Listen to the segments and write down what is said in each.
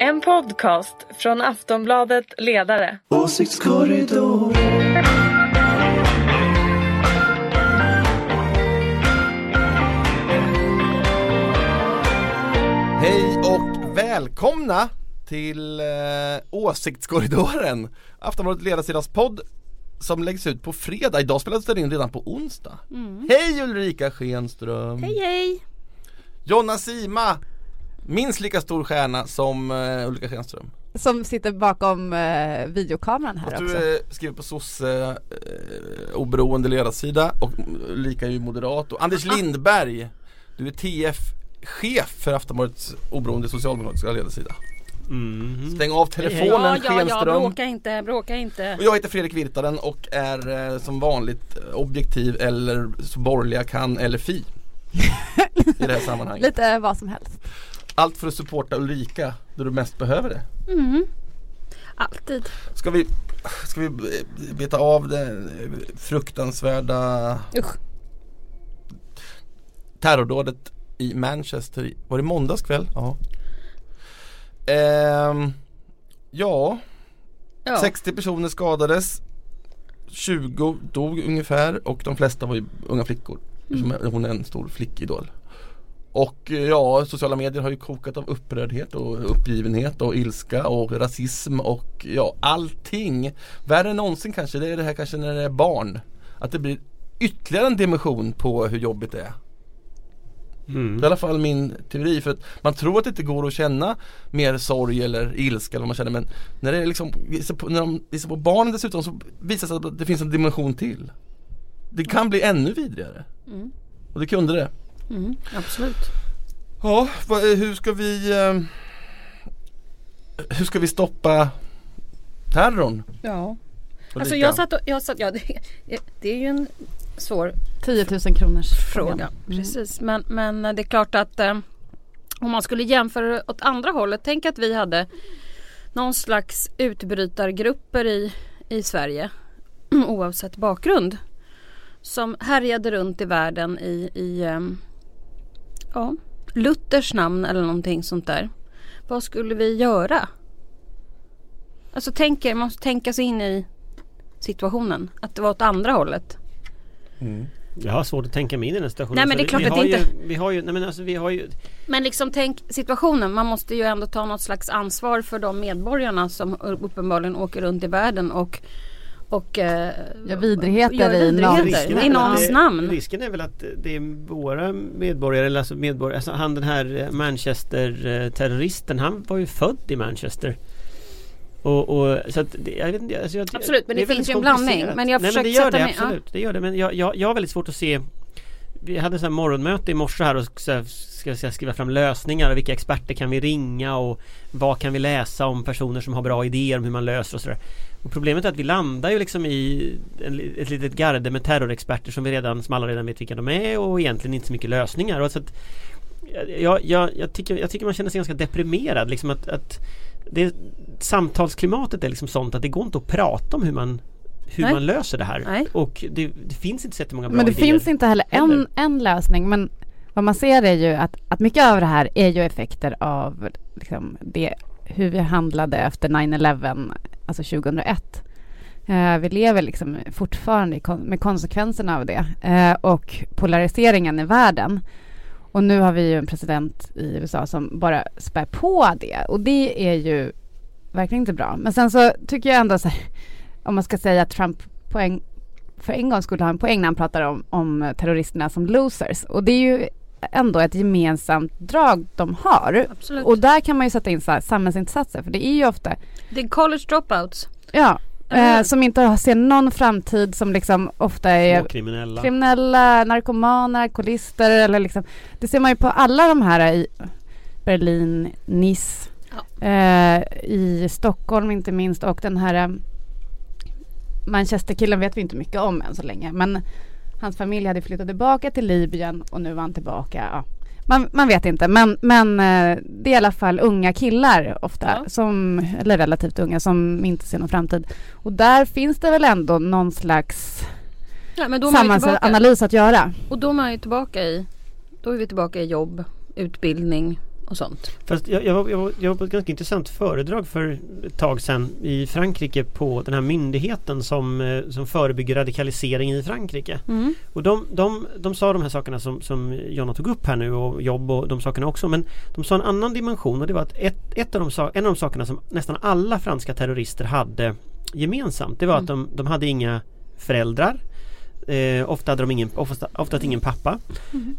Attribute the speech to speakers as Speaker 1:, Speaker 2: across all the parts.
Speaker 1: En podcast från Aftonbladet Ledare.
Speaker 2: Åsiktskorridor.
Speaker 3: Hej och välkomna till eh, Åsiktskorridoren, Aftonbladet Ledarsidans podd som läggs ut på fredag. Idag spelades den in redan på onsdag. Hej Ulrika Schenström!
Speaker 4: Hej hej!
Speaker 3: Jonna Sima, minst lika stor stjärna som eh, Ulrika Schenström.
Speaker 5: Som sitter bakom eh, videokameran här
Speaker 3: Att
Speaker 5: också.
Speaker 3: du eh, skriver på sosse eh, oberoende ledarsida och Ulrika är ju moderat och Anders Lindberg, du är TF-chef för Aftonbladets oberoende socialdemokratiska ledarsida. Stäng av telefonen
Speaker 4: Ja, ja, ja, bråka inte, bråka inte.
Speaker 3: Och jag heter Fredrik Virtanen och är eh, som vanligt eh, objektiv eller så borgerliga kan eller fi i det här sammanhanget.
Speaker 5: Lite vad som helst.
Speaker 3: Allt för att supporta Ulrika då du mest behöver det.
Speaker 4: Alltid.
Speaker 3: Ska vi, ska vi beta av det fruktansvärda
Speaker 4: Usch.
Speaker 3: terrordådet i Manchester, var det måndags kväll? Ja. Ehm, ja,
Speaker 4: Ja.
Speaker 3: 60 personer skadades 20 dog ungefär och de flesta var ju unga flickor
Speaker 4: Mm.
Speaker 3: Hon är en stor flickidol Och eh, ja, sociala medier har ju kokat av upprördhet och uppgivenhet och ilska och rasism och ja, allting Värre än någonsin kanske, det är det här kanske när det är barn Att det blir ytterligare en dimension på hur jobbigt det är det är i alla fall min teori för att man tror att det inte går att känna mer sorg eller ilska eller vad man känner men när det är liksom, när de visar på barnen dessutom så visar det sig att det finns en dimension till. Det kan bli ännu vidrigare. Och det kunde det.
Speaker 4: Mm, absolut.
Speaker 3: Ja, vad, hur ska vi eh, Hur ska vi stoppa terrorn?
Speaker 4: Ja. Alltså jag satt och, jag satt, ja det, det är ju en svår
Speaker 5: 10 000 kronors
Speaker 4: fråga. Precis, men, men det är klart att eh, om man skulle jämföra åt andra hållet. Tänk att vi hade någon slags utbrytargrupper i, i Sverige oavsett bakgrund. Som härjade runt i världen i, i eh, ja, Luthers namn eller någonting sånt där. Vad skulle vi göra? Alltså tänker, man måste tänka sig in i situationen. Att det var åt andra hållet.
Speaker 6: Jag har svårt att tänka mig in i den situationen.
Speaker 4: Nej, men det är klart
Speaker 6: vi
Speaker 4: att
Speaker 6: har
Speaker 4: det
Speaker 6: ju,
Speaker 4: inte-
Speaker 6: Vi har ju, nej men alltså vi har ju
Speaker 4: Men liksom tänk situationen. Man måste ju ändå ta något slags ansvar för de medborgarna som uppenbarligen åker runt i världen och och eh,
Speaker 5: Ja, vidrigheter någon-
Speaker 4: vidrigheter
Speaker 6: är
Speaker 4: i
Speaker 6: väl
Speaker 4: någons
Speaker 6: att-
Speaker 4: namn.
Speaker 6: Risken är väl att det är våra medborgare, eller alltså medborgare, alltså han den här Manchester-terroristen, han var ju född i Manchester. Och, och så att det, jag vet inte, alltså jag,
Speaker 4: Absolut, men det
Speaker 6: väldigt
Speaker 4: finns ju en blandning. Men jag
Speaker 6: Nej, men det gör
Speaker 4: sätta
Speaker 6: det,
Speaker 4: mig- ja.
Speaker 6: absolut. Det gör det, men jag, jag, jag har väldigt svårt att se vi hade så här morgonmöte i morse här och så här, ska jag säga, skriva fram lösningar och vilka experter kan vi ringa och vad kan vi läsa om personer som har bra idéer om hur man löser och sådär. Och problemet är att vi landar ju liksom i en, ett litet garde med terrorexperter som vi redan, som alla redan vet vilka de är och egentligen inte så mycket lösningar. Och så att, jag, jag, jag, tycker, jag tycker man känner sig ganska deprimerad liksom att, att det, Samtalsklimatet är liksom sånt att det går inte att prata om hur man hur
Speaker 4: Nej.
Speaker 6: man löser det här.
Speaker 4: Nej.
Speaker 6: Och det, det finns inte så många bra
Speaker 5: Men det
Speaker 6: idéer.
Speaker 5: finns inte heller en,
Speaker 6: heller.
Speaker 5: en lösning. Men vad man ser är ju att, att mycket av det här är ju effekter av liksom, det, hur vi handlade efter 9-11, alltså 2001. Eh, vi lever liksom fortfarande kon- med konsekvenserna av det eh, och polariseringen i världen. Och nu har vi ju en president i USA som bara spär på det och det är ju verkligen inte bra. Men sen så tycker jag ändå så här, om man ska säga att Trump poäng, för en gång skulle ha en poäng när han pratar om, om terroristerna som losers. Och det är ju ändå ett gemensamt drag de har.
Speaker 4: Absolut.
Speaker 5: Och där kan man ju sätta in så här samhällsinsatser för det är ju ofta,
Speaker 4: Det är college dropouts.
Speaker 5: ja,
Speaker 4: hur?
Speaker 5: eh, som inte har- ser någon framtid som liksom ofta är
Speaker 6: Småkriminella.
Speaker 5: kriminella, narkomaner, alkoholister eller liksom Det ser man ju på alla de här i Berlin, Nice, eh, i Stockholm inte minst och den här eh, Manchesterkillen vet vi inte mycket om än så länge men hans familj hade flyttat tillbaka till Libyen och nu var han tillbaka. Ja. Man, man vet inte men, men eh, det är i alla fall unga killar ofta,
Speaker 4: Ja.
Speaker 5: som, eller relativt unga som inte ser någon framtid. Och där finns det väl ändå någon slags
Speaker 4: Ja, tillbaka.
Speaker 5: samhällsanalys att göra.
Speaker 4: Och då är man ju tillbaka i Då är vi tillbaka i jobb, utbildning, och sånt.
Speaker 6: Fast jag, jag, var, jag, var, jag var på ett ganska intressant föredrag för ett tag sedan i Frankrike på den här myndigheten som, eh, som förebygger radikalisering i Frankrike.
Speaker 4: Mm.
Speaker 6: Och de, de, de sa de här sakerna som, som Jonna tog upp här nu och jobb och de sakerna också men de sa en annan dimension och det var att ett, ett av de, en av de sakerna som nästan alla franska terrorister hade gemensamt det var att de, de hade inga föräldrar Eh, ofta hade de ingen, ofta, ofta ingen pappa.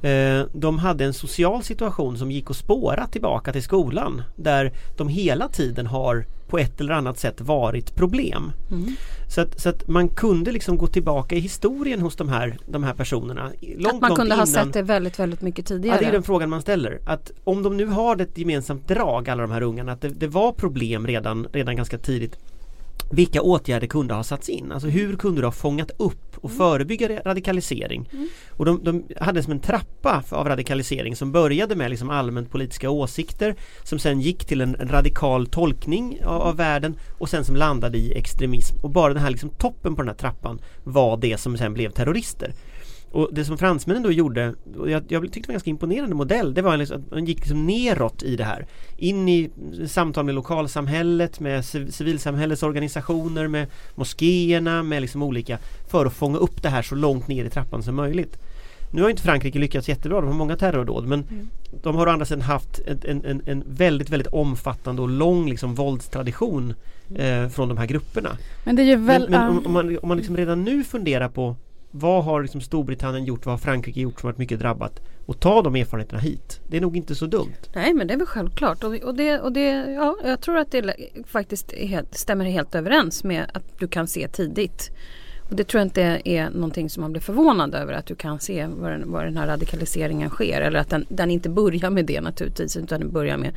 Speaker 6: Eh, de hade en social situation som gick att spåra tillbaka till skolan där de hela tiden har på ett eller annat sätt varit problem.
Speaker 4: Mm.
Speaker 6: Så, att, så att man kunde liksom gå tillbaka i historien hos de här, de här personerna. Långt,
Speaker 4: att man kunde ha
Speaker 6: innan.
Speaker 4: sett det väldigt, väldigt mycket
Speaker 6: Ja,
Speaker 4: tidigare.
Speaker 6: det är den frågan man ställer. Att om de nu har ett gemensamt drag alla de här ungarna, att det, det var problem redan, redan ganska tidigt. Vilka åtgärder kunde ha satts in? Alltså hur kunde du ha fångat upp och förebygga ra- radikalisering? Och de, de hade som en trappa av radikalisering som började med liksom allmänt politiska åsikter som sen gick till en en radikal tolkning av, av världen och sen som landade i extremism. Och bara den här liksom toppen på den här trappan var det som sen blev terrorister. Och det som fransmännen då gjorde, och jag, jag tyckte det var en ganska imponerande modell, det var liksom att man gick liksom neråt i det här. In i samtal med lokalsamhället, med civ- civilsamhällets organisationer, med moskéerna, med liksom olika, för att fånga upp det här så långt ner i trappan som möjligt. Nu har inte Frankrike lyckats jättebra, de har många terrordåd men de har å andra sidan haft en, en, en, väldigt, väldigt omfattande och lång liksom våldstradition eh, från de här grupperna.
Speaker 5: Men det är väl...
Speaker 6: Men, men om, om man, om man liksom redan nu funderar på vad har liksom Storbritannien gjort, vad har Frankrike gjort som varit mycket drabbat och ta de erfarenheterna hit. Det är nog inte så dumt.
Speaker 4: Nej men det är väl självklart och, och, det, och det, ja, jag tror att det faktiskt helt, stämmer helt överens med att du kan se tidigt. Och det tror jag inte är någonting som man blir förvånad över att du kan se var den, var den här radikaliseringen sker. Eller att den, den inte börjar med det naturligtvis utan den börjar med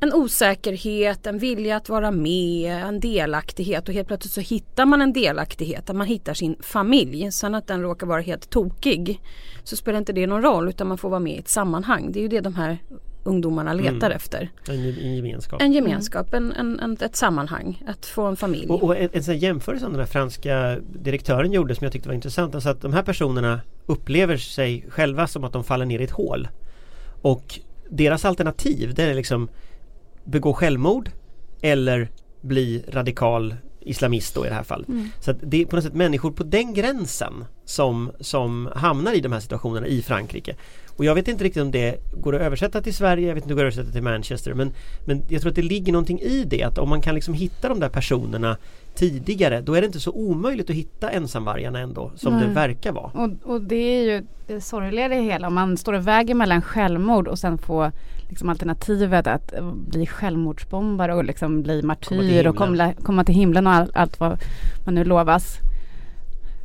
Speaker 4: en osäkerhet, en vilja att vara med, en delaktighet och helt plötsligt så hittar man en delaktighet, att man hittar sin familj. Sen att den råkar vara helt tokig så spelar inte det någon roll utan man får vara med i ett sammanhang. Det är ju det de här ungdomarna letar
Speaker 6: Mm.
Speaker 4: efter.
Speaker 6: En, en gemenskap.
Speaker 4: En gemenskap, en, en, en, ett sammanhang, att få en familj.
Speaker 6: Och, och en, en jämförelse som den här franska direktören gjorde som jag tyckte var intressant. Alltså att de här personerna upplever sig själva som att de faller ner i ett hål. Och deras alternativ det är liksom begå självmord eller bli radikal islamist då i det här fallet. Så att det är på något sätt människor på den gränsen som, som hamnar i de här situationerna i Frankrike. Och jag vet inte riktigt om det går att översätta till Sverige, jag vet inte om det går att översätta till Manchester men, men jag tror att det ligger någonting i det att om man kan liksom hitta de där personerna tidigare då är det inte så omöjligt att hitta ensamvargarna ändå som
Speaker 5: Nej.
Speaker 6: det verkar vara.
Speaker 5: Och, och det är ju det sorgliga i det hela. Om man står och väger mellan självmord och sen få liksom alternativet att eh, bli självmordsbombare och liksom bli
Speaker 6: Komma till
Speaker 5: martyr
Speaker 6: himlen.
Speaker 5: och komma, komma till himlen och all, allt vad man nu lovas.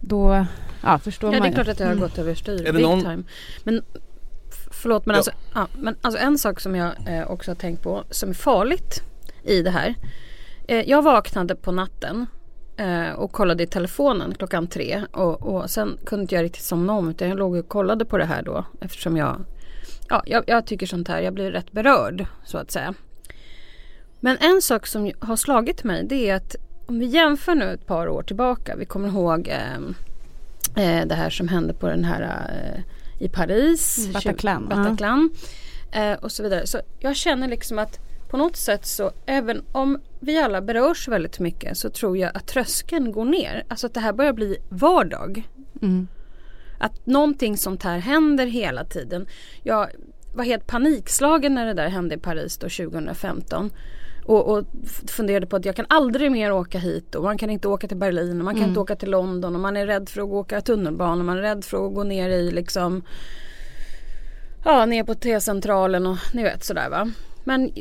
Speaker 5: Då ja, förstår
Speaker 4: Ja det
Speaker 5: man
Speaker 4: är klart att det har
Speaker 5: Mm.
Speaker 4: gått överstyr. Big
Speaker 3: någon-
Speaker 4: time. Men förlåt men,
Speaker 3: Ja.
Speaker 4: alltså, ja, men alltså en sak som jag eh, också har tänkt på som är farligt i det här. Eh, jag vaknade på natten eh, och kollade i telefonen klockan tre och, och sen kunde inte jag riktigt somna om utan jag låg och kollade på det här då eftersom jag Ja, jag, jag tycker sånt här, jag blir rätt berörd så att säga. Men en sak som har slagit mig det är att om vi jämför nu ett par år tillbaka, vi kommer ihåg ehm, eh, det här som hände på den här eh, i Paris.
Speaker 5: Mm, Bataclan.
Speaker 4: Bataclan eh, och så vidare. Så jag känner liksom att på något sätt så även om vi alla berörs väldigt mycket så tror jag att tröskeln går ner. Alltså att det här börjar bli vardag.
Speaker 5: Mm.
Speaker 4: Att någonting sånt här händer hela tiden. Jag var helt panikslagen när det där hände i Paris då 2015. Och, och funderade på att jag kan aldrig mer åka hit och man kan inte åka till Berlin och man kan
Speaker 5: Mm.
Speaker 4: inte åka till London och man är rädd för att åka tunnelbana och man är rädd för att gå ner i liksom Ja ner på T-centralen och ni vet sådär va. Men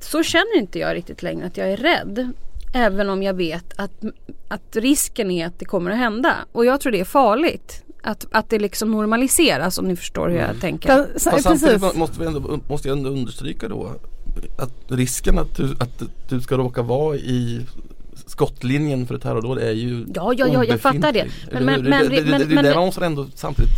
Speaker 4: så känner inte jag riktigt längre att jag är rädd. Även om jag vet att, att risken är att det kommer att hända. Och jag tror det är farligt. Att, att det liksom normaliseras om ni förstår hur jag tänker.
Speaker 5: Fast,
Speaker 3: samtidigt måste, vi ändå, måste jag ändå understryka då att risken att du, att du ska råka vara i skottlinjen för ett terrordåd är ju
Speaker 4: Ja, ja, ja, jag fattar det. Men- men-
Speaker 3: hur?
Speaker 4: men-
Speaker 3: det, det, det,
Speaker 4: men-
Speaker 3: det,
Speaker 4: men-
Speaker 3: det man måste ändå samtidigt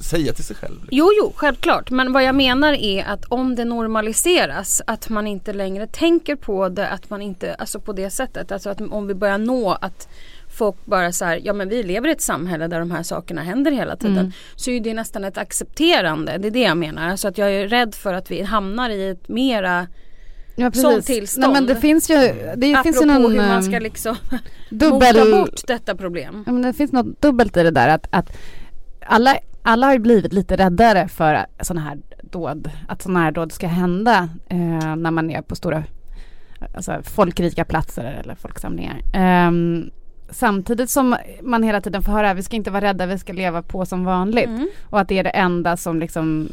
Speaker 3: säga till sig själv.
Speaker 4: Jo, jo, självklart. Men vad jag menar är att om det normaliseras, att man inte längre tänker på det, att man inte, alltså på det sättet, alltså att om vi börjar nå att folk bara så här, ja men vi lever i ett samhälle där de här sakerna händer hela tiden.
Speaker 5: Mm.
Speaker 4: Så är det nästan ett accepterande, det är det jag menar. Så att jag är rädd för att vi hamnar i ett mera
Speaker 5: Ja,
Speaker 4: Sånt tillstånd.
Speaker 5: Nej, men det finns ju, det
Speaker 4: Apropå
Speaker 5: finns ju någon
Speaker 4: hur man
Speaker 5: eh,
Speaker 4: ska liksom
Speaker 5: dubbel...
Speaker 4: mota bort detta problem.
Speaker 5: Ja, men det finns något dubbelt i det där att, att alla, alla har ju blivit lite räddare för sådana här dåd, att sådana här dåd ska hända eh, när man är på stora alltså, folkrika platser eller folksamlingar. Ehm, samtidigt som man hela tiden får höra vi ska inte vara rädda, vi ska leva på som vanligt.
Speaker 4: Mm.
Speaker 5: Och att det är det enda som liksom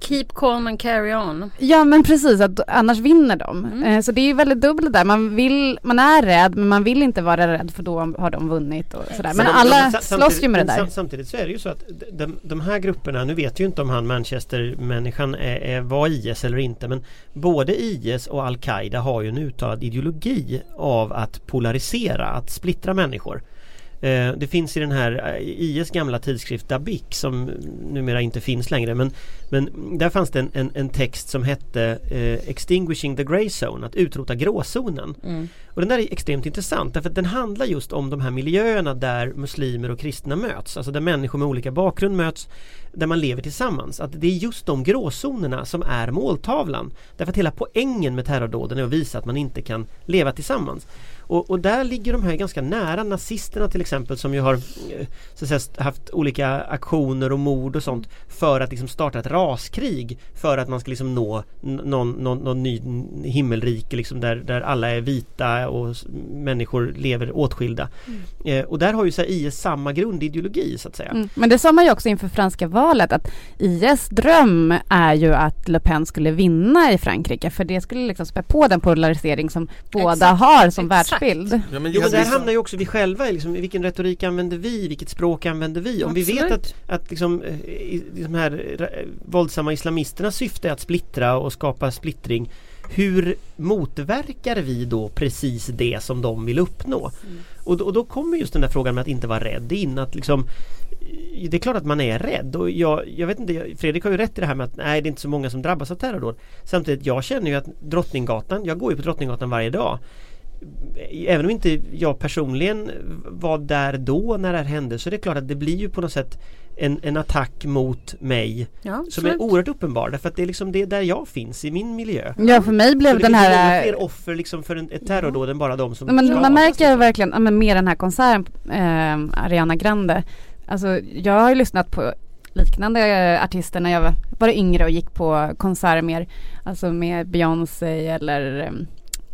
Speaker 4: Keep calm and carry on.
Speaker 5: Ja men precis, att annars vinner de.
Speaker 4: Mm.
Speaker 5: Eh, så det är ju väldigt dubbelt där. Man, vill, man är rädd men man vill inte vara rädd för då har de vunnit och sådär. Men alla slåss ju med det där.
Speaker 6: sam- Samtidigt så är det ju så att de, de, här grupperna, nu vet ju inte om han Manchester-människan är, är, var IS eller inte men både IS och Al-Qaida har ju en uttalad ideologi av att polarisera, att splittra människor. Eh, Det finns i den här eh, IS gamla tidskrift Dabik som numera inte finns längre men, men där fanns det en, en, en text som hette eh, Extinguishing the Grey Zone, att utrota gråzonen.
Speaker 4: Mm.
Speaker 6: Och den där är extremt intressant därför att den handlar just om de här miljöerna där muslimer och kristna möts. Alltså där människor med olika bakgrund möts där man lever tillsammans. Att det är just de gråzonerna som är måltavlan. Därför att hela poängen med terrordåden är att visa att man inte kan leva tillsammans. Och, och där ligger de här ganska nära nazisterna till exempel som ju har eh, så att säga, haft olika aktioner och mord och sånt för att liksom starta ett raskrig för att man ska liksom nå någon, någon, någon ny himmelrike liksom där, där alla är vita och människor lever åtskilda. Eh, och där har ju så här, IS samma grundideologi så att säga.
Speaker 5: Mm. Men det sa man ju också inför franska valet att IS dröm är ju att Le Pen skulle vinna i Frankrike för det skulle liksom spä på den polarisering som båda
Speaker 4: Exakt.
Speaker 5: har som
Speaker 4: Exakt.
Speaker 5: Världsbild.
Speaker 3: Ja, men
Speaker 6: Jo men
Speaker 3: det-
Speaker 6: där hamnar ju också vi själva i liksom, vilken retorik använder vi, vilket språk använder vi? Om vi vet
Speaker 4: Absolut.
Speaker 6: att, att liksom, eh, i- de här eh, våldsamma islamisternas syfte är att splittra och skapa splittring hur motverkar vi då precis det som de vill uppnå? Och, då, och då kommer just den där frågan med att inte vara rädd in att liksom det är klart att man är rädd och jag, jag vet inte, Fredrik har ju rätt i det här med att nej det är inte så många som drabbas av terrordåd. Samtidigt, jag känner ju att Drottninggatan, jag går ju på Drottninggatan varje dag. Även om inte jag personligen var där då när det här hände så är det klart att det blir ju på något sätt en, en attack mot mig
Speaker 4: Ja,
Speaker 6: som är oerhört uppenbar därför att det är liksom det där jag finns i min miljö.
Speaker 5: Ja för mig
Speaker 6: Så
Speaker 5: blev
Speaker 6: det
Speaker 5: den
Speaker 6: finns många
Speaker 5: här
Speaker 6: fler offer liksom för en, ett terrordåd än bara de som
Speaker 5: Ja, men
Speaker 6: skadas,
Speaker 5: man märker verkligen, ja, men med den här konserten, eh, Ariana Grande. Alltså jag har ju lyssnat på liknande eh, artister när jag var, var yngre och gick på konserter mer, alltså med Beyoncé eller eh,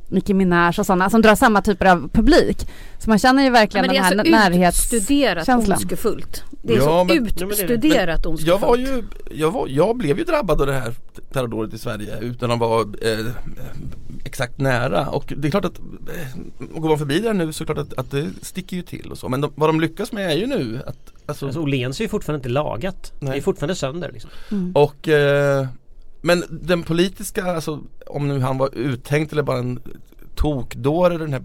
Speaker 5: Nicki Minaj och sådana som drar samma typer av publik. Så man känner ju
Speaker 4: Ja,
Speaker 5: verkligen
Speaker 4: men det
Speaker 5: den
Speaker 4: är
Speaker 5: här
Speaker 4: alltså
Speaker 5: närhets...
Speaker 4: utstuderat
Speaker 5: känslan.
Speaker 4: ondskefullt. Det är
Speaker 3: Ja,
Speaker 4: så
Speaker 3: men-
Speaker 6: Ja, men det är det.
Speaker 4: utstuderat ondskefullt.
Speaker 3: Jag var ju, jag, var, jag blev ju drabbad av det här terrordådet i Sverige utan att vara eh, exakt nära och det är klart att eh, går man förbi där nu så är det klart att, att det sticker ju till och så men de, vad de lyckas med är ju nu att alltså,
Speaker 6: Alltså Åhléns är ju fortfarande inte lagat. Det är
Speaker 3: Nej.
Speaker 6: fortfarande sönder liksom.
Speaker 5: Mm.
Speaker 3: och eh, men den politiska, alltså om nu han var uttänkt eller bara en tokdåre den här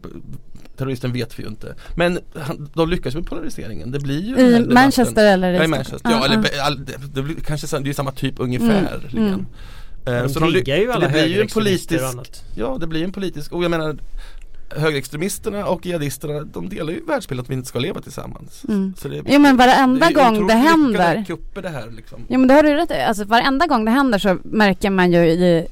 Speaker 3: terroristen vet vi ju inte. Men han, de lyckas med polariseringen. Det blir ju
Speaker 5: I. Manchester eller
Speaker 3: Ja, i? Manchester. Ja,
Speaker 5: Ah,
Speaker 3: eller
Speaker 5: ah.
Speaker 3: all, det, det blir kanske det är samma typ ungefär.
Speaker 5: Mm,
Speaker 3: Mm.
Speaker 6: De
Speaker 3: så
Speaker 6: triggar ju alla
Speaker 3: det blir ju en politisk,
Speaker 6: annat.
Speaker 3: ja det blir en politisk, och jag menar högerextremisterna och jihadisterna de delar ju världsbilden att vi inte ska leva tillsammans.
Speaker 5: Mm.
Speaker 3: Så det,
Speaker 5: Jo men varenda
Speaker 3: det
Speaker 5: gång det händer
Speaker 3: det här liksom.
Speaker 5: Ja men det har du rätt i. Alltså varenda gång det händer så märker man ju i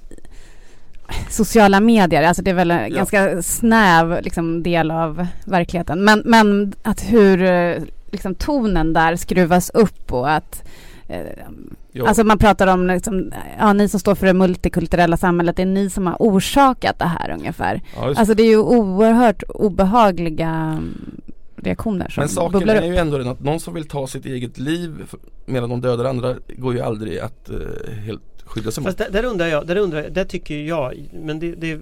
Speaker 5: sociala medier, alltså det är väl en
Speaker 3: Ja.
Speaker 5: ganska snäv liksom, del av verkligheten. Men, men att hur eh, liksom, tonen där skruvas upp och att eh. Alltså man pratar om liksom, ja ni som står för det multikulturella samhället, det är ni som har orsakat det här ungefär.
Speaker 3: ja, just-
Speaker 5: Alltså det är ju oerhört obehagliga mm, reaktioner som
Speaker 3: Men saken
Speaker 5: bubblar
Speaker 3: är
Speaker 5: upp.
Speaker 3: ju ändå den att någon som vill ta sitt eget liv medan de dödar andra går ju aldrig att eh, helt skydda sig mot.
Speaker 6: Fast där, där undrar jag, där undrar jag, där tycker jag, men det, det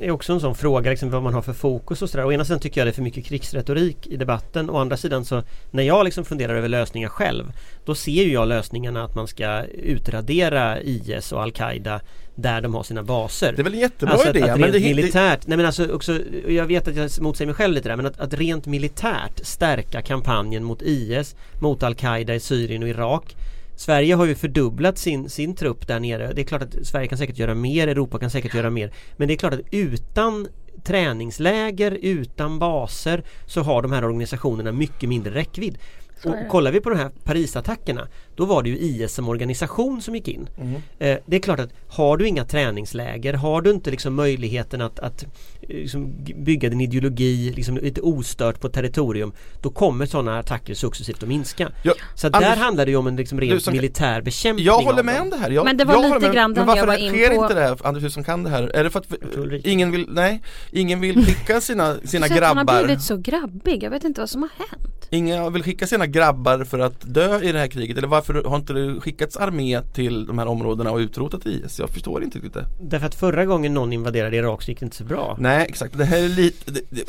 Speaker 6: är också en sån fråga liksom vad man har för fokus och sådär. Å ena sidan tycker jag det är för mycket krigsretorik i debatten. Å andra sidan så när jag liksom funderar över lösningar själv då ser ju jag lösningarna att man ska utradera IS och Al-Qaida där de har sina baser.
Speaker 3: Det är väl en jättebra
Speaker 6: Alltså
Speaker 3: idé
Speaker 6: att, att
Speaker 3: men det, det,
Speaker 6: militärt, nej men alltså också, jag vet att jag motsäger mig själv lite där men att, att rent militärt stärka kampanjen mot IS, mot Al-Qaida i Syrien och Irak Sverige har ju fördubblat sin, sin trupp där nere. Det är klart att Sverige kan säkert göra mer, Europa kan säkert göra mer. Men det är klart att utan träningsläger utan baser så har de här organisationerna mycket mindre räckvidd. Och kollar vi på de här Parisattackerna Då var det ju IS som organisation som gick in.
Speaker 3: Mm.
Speaker 6: Eh, det är klart att har du inga träningsläger, har du inte liksom möjligheten att, att eh, liksom bygga din ideologi liksom lite ostört på territorium Då kommer sådana attacker successivt att minska.
Speaker 3: Ja,
Speaker 6: Så att
Speaker 3: Anders,
Speaker 6: där handlar det ju om en liksom rent
Speaker 3: som-
Speaker 6: militär bekämpning
Speaker 3: Jag håller med om det här. Jag,
Speaker 4: Men det var
Speaker 3: jag
Speaker 4: lite
Speaker 3: håller med.
Speaker 4: grann
Speaker 3: Men
Speaker 4: den
Speaker 3: varför
Speaker 4: jag var in
Speaker 3: sker
Speaker 4: på.
Speaker 3: inte det här, Anders du som kan det här? Är det för att
Speaker 6: Ulrika.
Speaker 3: ingen vill, nej, ingen vill skicka sina, sina
Speaker 4: Så att Han har
Speaker 3: grabbar
Speaker 4: blivit så grabbig, jag vet inte vad som har hänt.
Speaker 3: Ingen vill skicka sina grabbar för att dö i det här kriget eller varför har inte det skickats armé till de här områdena och utrotat IS? Jag förstår inte riktigt det
Speaker 6: Därför att förra gången någon invaderade Irak så gick det inte så bra.
Speaker 3: Nej exakt, det här är lite, det, det,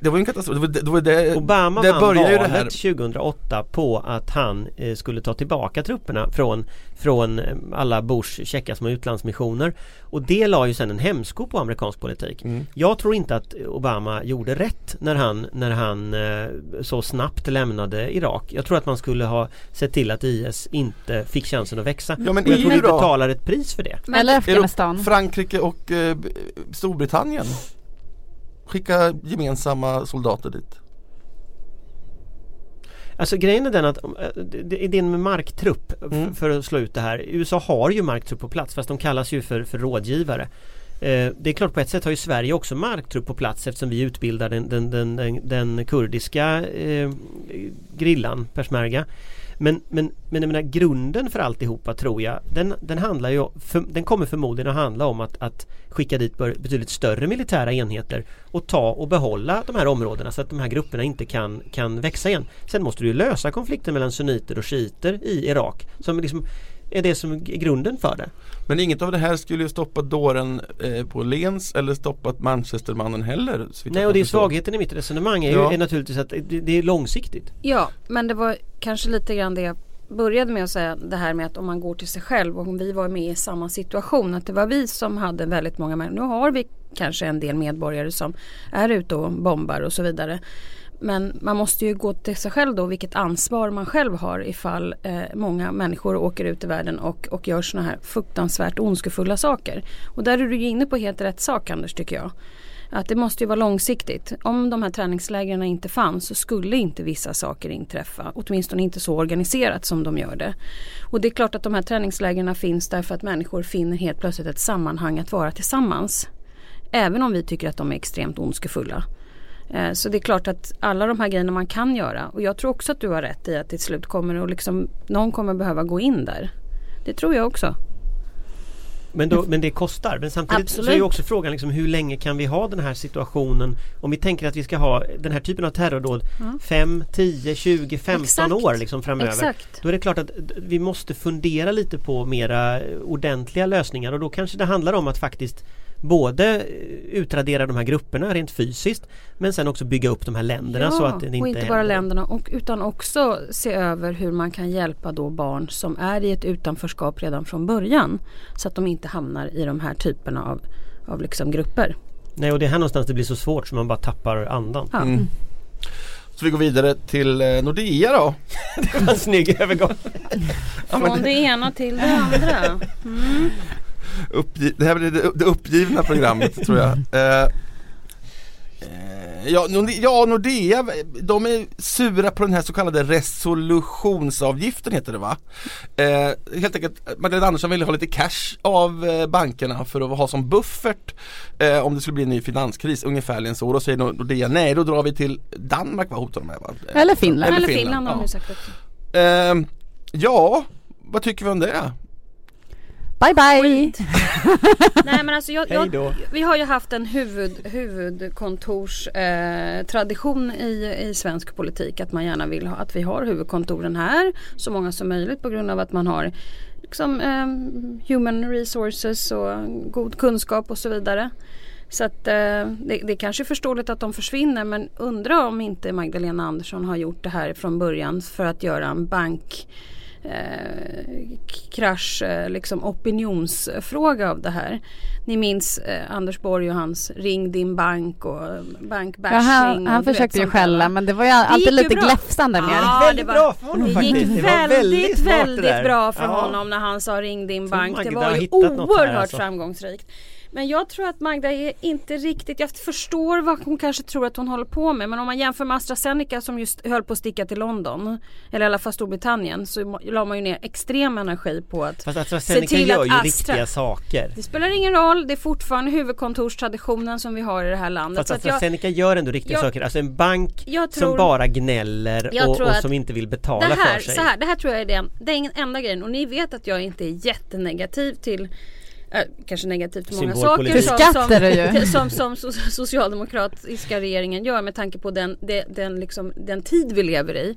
Speaker 3: det var ju en katastrof, det var det, var det
Speaker 6: Obama
Speaker 3: det
Speaker 6: vann
Speaker 3: börjar ju det
Speaker 6: valet
Speaker 3: här
Speaker 6: 2008 på att han eh, skulle ta tillbaka trupperna från, från eh, alla Bush checka små utlandsmissioner och det la ju sen en hämsko på amerikansk politik.
Speaker 3: Mm.
Speaker 6: Jag tror inte att Obama gjorde rätt när han, när han eh, så snabbt lämnade Irak. Jag tror att man skulle ha sett till att IS inte fick chansen att växa.
Speaker 3: Ja men
Speaker 6: Och jag tror vi betalar ett pris för det.
Speaker 5: Eller Afghanistan.
Speaker 3: Frankrike och eh, Storbritannien? Skicka gemensamma soldater dit
Speaker 6: Alltså grejen är den att eh, idén med marktrupp
Speaker 3: Mm.
Speaker 6: för att slå ut det här. USA har ju marktrupp på plats fast de kallas ju för, för rådgivare. Eh, det är klart på ett sätt har ju Sverige också marktrupp på plats eftersom vi utbildar den, den, den, den, den kurdiska eh, grillan, persmerga. Men, men, men jag menar, grunden för alltihopa tror jag den, den handlar ju för, Den kommer förmodligen att handla om att, att skicka dit betydligt större militära enheter och ta och behålla de här områdena så att de här grupperna inte kan, kan växa igen. Sen måste du ju lösa konflikten mellan sunniter och shiiter i Irak som liksom är det som är grunden för det.
Speaker 3: Men inget av det här skulle ju stoppa dåren eh, på Lens eller stoppat Manchestermannen heller
Speaker 6: Nej och det är svagheten i mitt resonemang är, ju,
Speaker 3: Ja.
Speaker 6: är naturligtvis att det, det är långsiktigt.
Speaker 4: Ja, men det var kanske lite grann det jag började med att säga det här med att om man går till sig själv och om vi var med i samma situation att det var vi som hade väldigt många människor. Nu har vi kanske en del medborgare som är ute och bombar och så vidare. Men man måste ju gå till sig själv då vilket ansvar man själv har ifall eh, många människor åker ut i världen och, och gör sådana här fruktansvärt ondskefulla saker. Och där är du ju inne på helt rätt sak Anders tycker jag. Att det måste ju vara långsiktigt. Om de här träningslägren inte fanns så skulle inte vissa saker inträffa. Åtminstone inte så organiserat som de gör det. Och det är klart att de här träningslägren finns därför att människor finner helt plötsligt ett sammanhang att vara tillsammans. Även om vi tycker att de är extremt ondskefulla. Eh, Så det är klart att alla de här grejerna man kan göra och jag tror också att du har rätt i att till slut kommer att liksom, någon kommer behöva gå in där. Det tror jag också.
Speaker 6: Men, då, men det kostar. Men samtidigt så är ju
Speaker 4: Absolut.
Speaker 6: också frågan liksom, hur länge kan vi ha den här situationen om vi tänker att vi ska ha den här typen av terrordåd
Speaker 4: Ja.
Speaker 6: 5, 10, 20, 15
Speaker 4: Exakt.
Speaker 6: år liksom framöver.
Speaker 4: Exakt.
Speaker 6: Då är det klart att vi måste fundera lite på mera ordentliga lösningar och då kanske det handlar om att faktiskt både eh, utradera de här grupperna rent fysiskt men sen också bygga upp de här länderna så att det inte
Speaker 4: och inte
Speaker 6: händer.
Speaker 4: bara länderna och, utan också se över hur man kan hjälpa då barn som är i ett utanförskap redan från början. Så att de inte hamnar i de här typerna av, av liksom grupper.
Speaker 6: Nej och det är här någonstans det blir så svårt så man bara tappar andan.
Speaker 4: Ja.
Speaker 3: Mm. Så vi går vidare till eh, Nordea då
Speaker 6: Det var en snygg övergång.
Speaker 3: ja,
Speaker 4: Från det ena till det andra. Mm.
Speaker 3: Uppgi- Det här blir det, uppgivna programmet tror jag eh, eh, ja, Norde- ja, Nordea, de är sura på den här så kallade resolutionsavgiften heter det va? Eh, helt enkelt, Magdalena Andersson ville ha lite cash av eh, bankerna för att ha som buffert eh, om det skulle bli en ny finanskris, ungefärligen så. Då säger Nordea nej, då drar vi till Danmark, vad hotar de med? Va?
Speaker 5: Eller Finland.
Speaker 4: Eller
Speaker 3: Finland,
Speaker 4: Finland har de
Speaker 3: ja.
Speaker 4: sagt också.
Speaker 3: Eh, ja, vad tycker vi om det?
Speaker 5: Bye bye!
Speaker 4: Nej men alltså jag, jag, vi har ju haft en huvud, huvudkontorstradition eh, tradition i, i svensk politik att man gärna vill ha, att vi har huvudkontoren här så många som möjligt på grund av att man har liksom, eh, human resources och god kunskap och så vidare. Så att eh, det, det är kanske är förståeligt att de försvinner men undrar om inte Magdalena Andersson har gjort det här från början för att göra en bank eh, krasch, eh, liksom opinionsfråga av det här. Ni minns eh, Anders Borg och hans ring din bank och eh, bankbashing.
Speaker 5: Ja, han han försökte ju skälla men det var ju alltid
Speaker 4: gick ju
Speaker 5: lite
Speaker 4: bra.
Speaker 5: gläfsande mer.
Speaker 4: Ja,
Speaker 6: väldigt
Speaker 4: det var-
Speaker 6: bra för honom
Speaker 4: Det
Speaker 6: faktiskt.
Speaker 4: gick
Speaker 6: Det
Speaker 4: väldigt,
Speaker 6: väldigt det
Speaker 4: bra för
Speaker 6: Ja.
Speaker 4: honom när han sa ring din bank. Det var ju oerhört
Speaker 6: alltså.
Speaker 4: framgångsrikt. Men jag tror att Magda är inte riktigt, jag förstår vad hon kanske tror att hon håller på med men om man jämför med AstraZeneca som just höll på att sticka till London eller i alla fall Storbritannien så la man ju ner extrem energi på att
Speaker 6: Fast
Speaker 4: Se
Speaker 6: AstraZeneca
Speaker 4: till
Speaker 6: gör
Speaker 4: att
Speaker 6: ju
Speaker 4: Astra-
Speaker 6: riktiga saker.
Speaker 4: det spelar ingen roll, det är fortfarande huvudkontorstraditionen som vi har i det här landet.
Speaker 6: Fast
Speaker 4: att jag,
Speaker 6: AstraZeneca gör ändå riktiga
Speaker 4: jag-
Speaker 6: saker. Alltså en bank
Speaker 4: jag
Speaker 6: som
Speaker 4: tror,
Speaker 6: bara gnäller och,
Speaker 4: tror
Speaker 6: och som inte vill betala
Speaker 4: här,
Speaker 6: för sig.
Speaker 4: så här, det här tror jag är den, det är ingen enda grejen och ni vet att jag inte är jättenegativ till eh, Kanske negativ till många saker som, som, som, som so- socialdemokratiska regeringen gör med tanke på den, den, den, liksom, den tid vi lever i.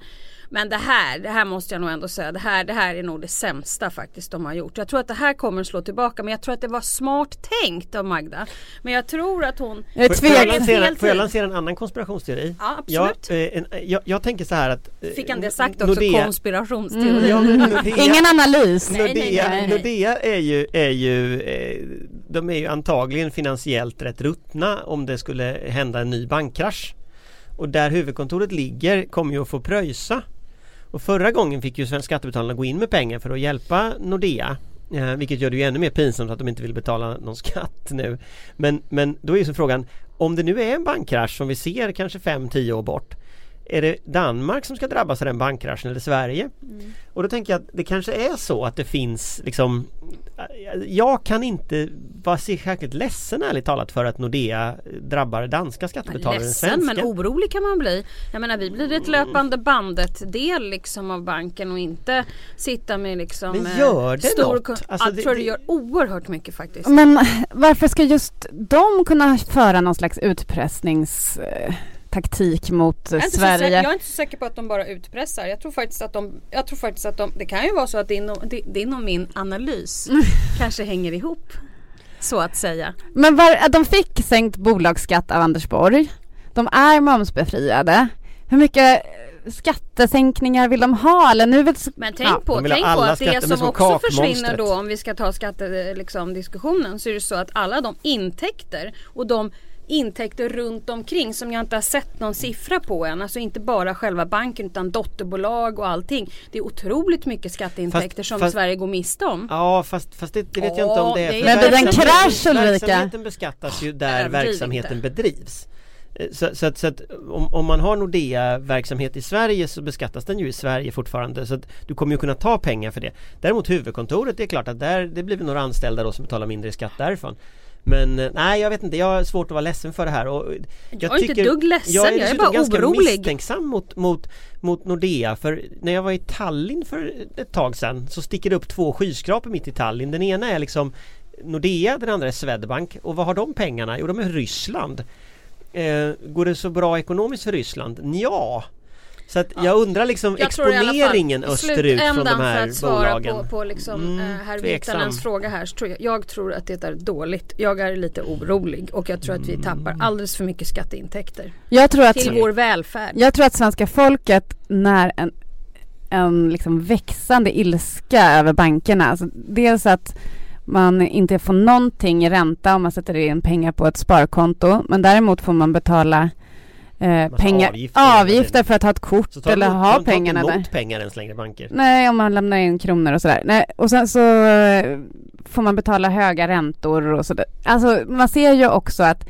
Speaker 4: Men det här, det här måste jag nog ändå säga, det här, det här är nog det sämsta faktiskt de har gjort. Jag tror att det här kommer att slå tillbaka men jag tror att det var smart tänkt av Magda. Men jag tror att hon
Speaker 5: Jag är
Speaker 6: jag
Speaker 5: tveksam.
Speaker 6: får jag lansera en annan konspirationsteori?
Speaker 4: Ja
Speaker 6: Jag,
Speaker 4: absolut.
Speaker 6: eh, en, jag, jag tänker så här att eh,
Speaker 4: Fick han det sagt också?
Speaker 6: Nordea-
Speaker 4: Konspirationsteori.
Speaker 5: Mm.
Speaker 6: Ja, Nordea,
Speaker 5: Ingen analys.
Speaker 4: Nej, nej,
Speaker 6: Nordea,
Speaker 4: nej, nej.
Speaker 6: Nordea är ju, är ju eh, De är ju antagligen finansiellt rätt ruttna om det skulle hända en ny bankkrasch Och där huvudkontoret ligger kommer ju att få pröjsa och förra gången fick ju svenska skattebetalarna gå in med pengar för att hjälpa Nordea eh, Vilket gör det ju ännu mer pinsamt att de inte vill betala någon skatt nu. Men, men då är ju så frågan Om det nu är en bankkrasch som vi ser kanske 5-10 år bort är det Danmark som ska drabbas av den bankkraschen eller Sverige? Och då tänker jag att det kanske är så att det finns liksom Jag kan inte vara särskilt ledsen ärligt talat för att Nordea drabbar danska skattebetalare än
Speaker 4: Ledsen
Speaker 6: svenska.
Speaker 4: men orolig kan man bli. Jag menar vi blir ett löpande bandet del liksom av banken och inte sitta med liksom
Speaker 6: Men gör
Speaker 4: eh,
Speaker 6: det
Speaker 4: stor
Speaker 6: något? Alltså,
Speaker 4: jag
Speaker 6: det-
Speaker 4: tror det
Speaker 6: det-
Speaker 4: gör oerhört mycket faktiskt.
Speaker 5: Men varför ska just de kunna föra någon slags utpressningstaktik mot
Speaker 4: Jag så säker,
Speaker 5: Sverige?
Speaker 4: jag är inte så säker på att de bara utpressar. Jag tror faktiskt att de, jag tror faktiskt att de det kan ju vara så att din och, din och min analys kanske hänger ihop. Så att säga.
Speaker 5: Men var, de fick sänkt bolagsskatt av Anders Borg. De är momsbefriade. Hur mycket eh, skattesänkningar vill de ha? Eller nu vill...
Speaker 4: Men tänk
Speaker 5: Ja,
Speaker 4: på,
Speaker 6: de
Speaker 4: tänk på att det som
Speaker 6: som
Speaker 4: också försvinner då om vi ska ta skattediskussionen liksom, diskussionen, så är det så att alla de intäkter och de intäkter runt omkring som jag inte har sett någon siffra på än. Alltså inte bara själva banken utan dotterbolag och allting. Det är otroligt mycket skatteintäkter
Speaker 6: Fast-
Speaker 4: som
Speaker 6: fast-
Speaker 4: Sverige går miste om.
Speaker 6: Ja fast, fast det, det vet jag
Speaker 4: Ja,
Speaker 6: inte om det är.
Speaker 4: det är- Men blir det en
Speaker 6: verksamheten-
Speaker 5: krasch, Ulrika?
Speaker 6: Verksamheten beskattas ju där verksamheten
Speaker 4: inte.
Speaker 6: bedrivs. Eh, Så, så, att, så att om, om man har Nordea-verksamhet i Sverige så beskattas den ju i Sverige fortfarande så att du kommer ju kunna ta pengar för det. Däremot huvudkontoret, det är klart att där, det blir några anställda då som betalar mindre i skatt därifrån. Men eh, nej jag vet inte, jag har svårt att vara ledsen för det här och
Speaker 4: Jag är inte ett dugg ledsen, jag är
Speaker 6: dessutom
Speaker 4: bara
Speaker 6: ganska
Speaker 4: orolig.
Speaker 6: misstänksam mot, mot, mot Nordea för när jag var i Tallinn för ett tag sedan så sticker det upp två skyskrapor mitt i Tallinn. Den ena är liksom Nordea, den andra är Swedbank och vad har de pengarna? Jo de är Ryssland. Eh, går det så bra ekonomiskt för Ryssland? Ja. Så att jag undrar liksom
Speaker 4: Jag
Speaker 6: exponeringen österut från de här
Speaker 4: för att svara
Speaker 6: bolagen.
Speaker 4: på, på liksom,
Speaker 6: Mm,
Speaker 4: eh, herr. Virtanens fråga här så tror jag, jag tror att det är dåligt. Jag är lite orolig och jag tror att vi
Speaker 6: Mm.
Speaker 4: tappar alldeles för mycket skatteintäkter
Speaker 5: Jag tror att...
Speaker 4: till vår välfärd.
Speaker 5: Jag tror att svenska folket när en, en liksom växande ilska över bankerna, alltså dels att man inte får någonting i ränta om man sätter in pengar på ett sparkonto men däremot får man betala eh, pengar,
Speaker 6: avgifter
Speaker 5: avgifter, för att ha ett kort
Speaker 6: Så tar
Speaker 5: eller ha
Speaker 6: tar
Speaker 5: pengarna där.
Speaker 6: emot pengar ens längre banker.
Speaker 5: Nej, om man lämnar in kronor och sådär. Nej, och sen så eh, får man betala höga räntor och sådär. Alltså man ser ju också att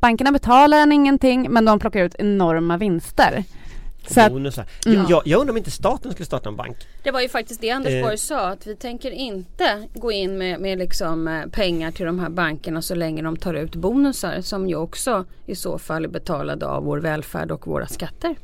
Speaker 5: bankerna betalar en ingenting men de plockar ut enorma vinster. Så att,
Speaker 6: Bonusar.
Speaker 5: Mm.
Speaker 6: Jag, jag, undrar om inte staten skulle starta en bank.
Speaker 4: Det var ju faktiskt det Anders
Speaker 6: Eh.
Speaker 4: Borg sa att vi tänker inte gå in med, med liksom, eh, pengar till de här bankerna så länge de tar ut bonusar som ju också i så fall är betalade av vår välfärd och våra skatter.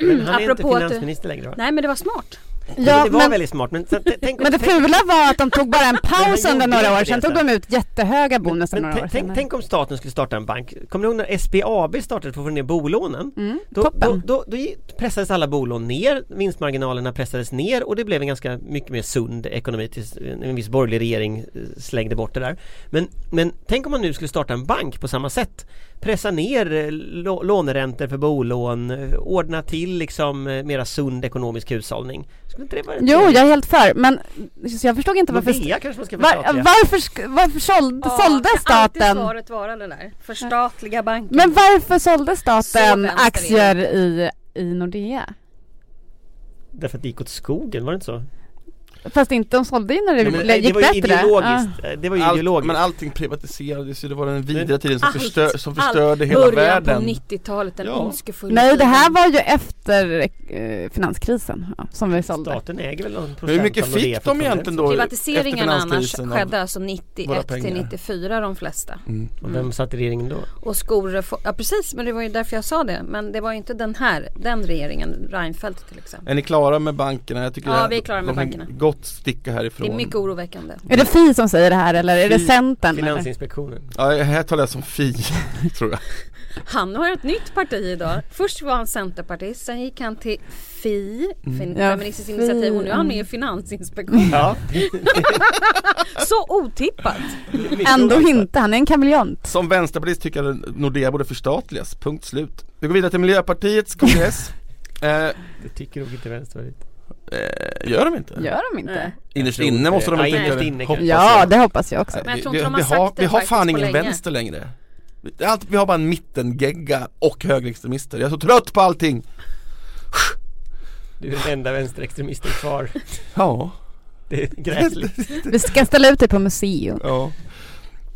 Speaker 6: Men han är inte
Speaker 4: Apropå du-
Speaker 6: finansminister längre va?
Speaker 4: Nej men det var smart.
Speaker 6: Ja, det var
Speaker 5: men,
Speaker 6: väldigt smart men, t- tänk,
Speaker 5: men det
Speaker 6: tänk,
Speaker 5: fula var att de tog bara en paus under några år
Speaker 6: det
Speaker 5: tog
Speaker 6: sen.
Speaker 5: de ut jättehöga bonusar
Speaker 6: men,
Speaker 5: några år
Speaker 6: tänk, tänk om staten skulle starta en bank. Kommer ni ihåg när SBAB startade för att få ner bolånen?
Speaker 5: Mm,
Speaker 6: Då, då, då, då pressades alla bolån ner, vinstmarginalerna pressades ner och det blev en ganska mycket mer sund ekonomi tills en viss borgerlig regering eh, slängde bort det där. Men, men tänk om man nu skulle starta en bank på samma sätt. Pressa ner eh, lå- låneräntor för bolån, eh, ordna till liksom mera sund ekonomisk hushållning. Skulle inte det vara
Speaker 5: Jo, jag är helt för. Men så jag förstod inte varför...
Speaker 6: Nordea kanske man ska
Speaker 5: Var,
Speaker 6: förstatliga?
Speaker 5: varför, sk- varför sålde, sålde
Speaker 4: kan alltid
Speaker 5: staten...
Speaker 4: svaret vara det där. Förstatliga banken.
Speaker 5: Men varför sålde staten
Speaker 4: Så
Speaker 5: aktier i, i Nordea?
Speaker 6: Därför att det gick åt skogen, var det inte så?
Speaker 5: Fast inte de sålde in när det
Speaker 3: Ja, men
Speaker 5: gick
Speaker 6: det var ju
Speaker 5: bättre. Ja.
Speaker 6: ideologiskt, det var ju
Speaker 3: Allt,
Speaker 6: ideologiskt
Speaker 3: men allting privatiserades ju, det var den vidriga tiden som,
Speaker 4: Allt,
Speaker 3: förstör, som förstörde hela
Speaker 4: Början
Speaker 3: världen.
Speaker 4: på 90-talet, den
Speaker 3: Ja.
Speaker 4: ondskefulla
Speaker 5: Nej, det här var ju efter eh, finanskrisen ja, som vi sålde.
Speaker 6: Staten äger väl någon procent
Speaker 3: Hur mycket fick de egentligen då?
Speaker 4: Privatiseringarna
Speaker 3: efter
Speaker 4: annars skedde alltså
Speaker 3: våra
Speaker 4: 91
Speaker 3: pengar?
Speaker 4: till 94 de flesta.
Speaker 3: Mm.
Speaker 6: Och vem satt i regeringen då?
Speaker 4: Och skolreform, ja precis men det var ju därför jag sa det. Men det var ju inte den här, den regeringen, Reinfeldt till exempel.
Speaker 3: Är ni klara med bankerna? Jag tycker
Speaker 4: Ja, vi är klara med bankerna.
Speaker 3: Gott sticka härifrån.
Speaker 4: Det är mycket oroväckande.
Speaker 5: Är det Fi som säger det här eller är det Centern? eller?
Speaker 6: Finansinspektionen
Speaker 3: Ja, här talar jag som Fi, tror jag.
Speaker 4: Han har ett nytt parti idag. Först var han centerpartist, sen gick han till FI, fin-
Speaker 5: Ja,
Speaker 4: Feministiskt initiativ och nu är han med i
Speaker 5: mm.
Speaker 4: Finansinspektionen.
Speaker 6: Ja,
Speaker 4: Så otippat!
Speaker 5: Ändå inte, han är en kameleont.
Speaker 3: Som vänsterpartist tycker jag att Nordea borde förstatligas, punkt slut. Vi går vidare till Miljöpartiets kongress. eh,
Speaker 6: det tycker nog inte Vänsterpartiet
Speaker 3: eh, gör de inte?
Speaker 5: Gör de inte?
Speaker 4: Nej.
Speaker 3: Innerst inne måste de
Speaker 6: inte. Ja, inne
Speaker 3: Hoppas.
Speaker 5: Ja,
Speaker 3: jag.
Speaker 5: det hoppas jag också.
Speaker 4: Men jag tror
Speaker 3: vi,
Speaker 4: inte de
Speaker 3: vi
Speaker 4: har
Speaker 3: har,
Speaker 4: sagt det
Speaker 3: vi har fan ingen
Speaker 4: länge.
Speaker 3: vänster längre. Vi- Allt, vi har bara en mittengegga och högerextremister. Jag är så trött på allting.
Speaker 6: Du är den enda vänsterextremisten kvar
Speaker 3: Ja.
Speaker 6: Det är gräsligt
Speaker 5: Vi ska ställa ut dig på museum.
Speaker 3: ja.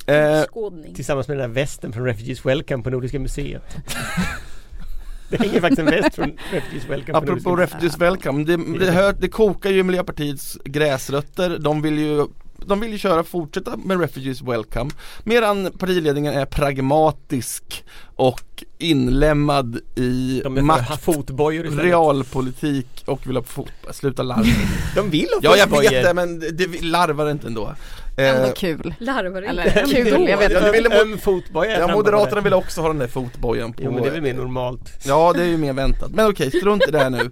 Speaker 3: Eh.
Speaker 6: Tillsammans med den där västen från Refugees Welcome på Nordiska museet Det hänger faktiskt en väst från Refugees Welcome på
Speaker 3: apropå Refugees Welcome, det, det, hör, det kokar ju Miljöpartiets gräsrötter. De vill ju de vill ju köra, fortsätta med Refugees Welcome Medan partiledningen är pragmatisk och inlämmad i makt,
Speaker 6: fotbojor
Speaker 3: realpolitik och vill ha fot, sluta larva.
Speaker 6: De vill ha
Speaker 3: ja jag
Speaker 6: fotbojor
Speaker 3: vet det men det larvar inte ändå.
Speaker 5: Ändå
Speaker 3: Eh,
Speaker 5: kul.
Speaker 4: Larvar
Speaker 5: Eller
Speaker 4: inte.
Speaker 5: kul, jag vet
Speaker 3: Ja,
Speaker 5: inte.
Speaker 3: ville
Speaker 6: Öm fotboja
Speaker 3: ja, Moderaterna vill också ha den där fotbojan på
Speaker 6: Jo men det är väl mer normalt
Speaker 3: Ja det är ju mer väntat, men okej strunt i det här nu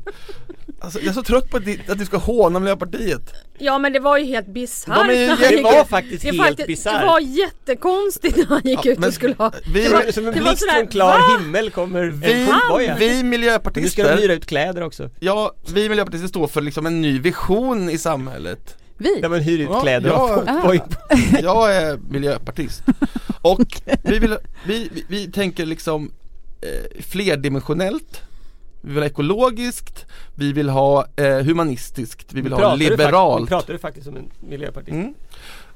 Speaker 3: alltså, Jag är så trött på att du ska håna Miljöpartiet
Speaker 4: Ja men det var ju helt bisarrt
Speaker 3: De är
Speaker 4: gick
Speaker 6: Det var faktiskt
Speaker 4: det
Speaker 6: helt bisarrt.
Speaker 4: Det var jättekonstigt när han gick
Speaker 3: Ja,
Speaker 4: ut
Speaker 3: men
Speaker 4: och skulle ha
Speaker 3: vi,
Speaker 4: det var-
Speaker 6: Som en blixt från klar
Speaker 4: va?
Speaker 6: himmel kommer
Speaker 3: vi,
Speaker 6: en
Speaker 3: vi
Speaker 6: Nu ska de
Speaker 3: miljöpartister
Speaker 6: hyra ut kläder också.
Speaker 3: Ja, vi miljöpartister står för liksom en ny vision i samhället.
Speaker 5: Vi?
Speaker 6: Där man hyr ut
Speaker 3: Ja,
Speaker 6: kläder
Speaker 3: ja.
Speaker 6: och fotboj
Speaker 3: Jag är miljöpartist. Och vi, vill, vi, vi, vi tänker liksom eh, flerdimensionellt Vi vill ha ekologiskt, vi vill ha eh, humanistiskt, vi vill ha liberalt
Speaker 6: Nu pratar du faktiskt som en miljöpartist
Speaker 3: Mm.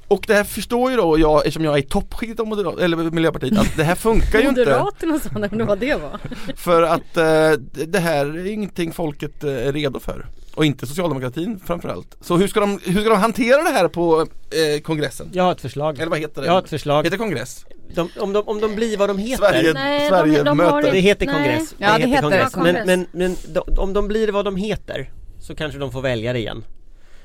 Speaker 3: Och det här förstår ju då jag, eftersom jag är i toppskiktet av moderat, eller Miljöpartiet, att det här funkar ju inte
Speaker 4: Moderaterna sa när det vad det var.
Speaker 3: För att eh, det det här är ingenting folket eh, är redo för Och inte socialdemokratin framförallt Så hur ska de, hur ska de hantera det här på eh, kongressen?
Speaker 6: Jag har ett förslag
Speaker 3: Eller vad heter det?
Speaker 6: Jag har ett förslag
Speaker 3: Heter kongress?
Speaker 6: de, om, de, om de blir vad de heter
Speaker 3: Sverige,
Speaker 4: Nej, de-
Speaker 3: Sverige
Speaker 4: de har
Speaker 3: möter
Speaker 6: Det heter
Speaker 4: Nej.
Speaker 6: kongress
Speaker 5: Ja, det heter
Speaker 6: kongress.
Speaker 4: kongress.
Speaker 6: Men, men, men de, om de blir vad de heter Så kanske de får välja det igen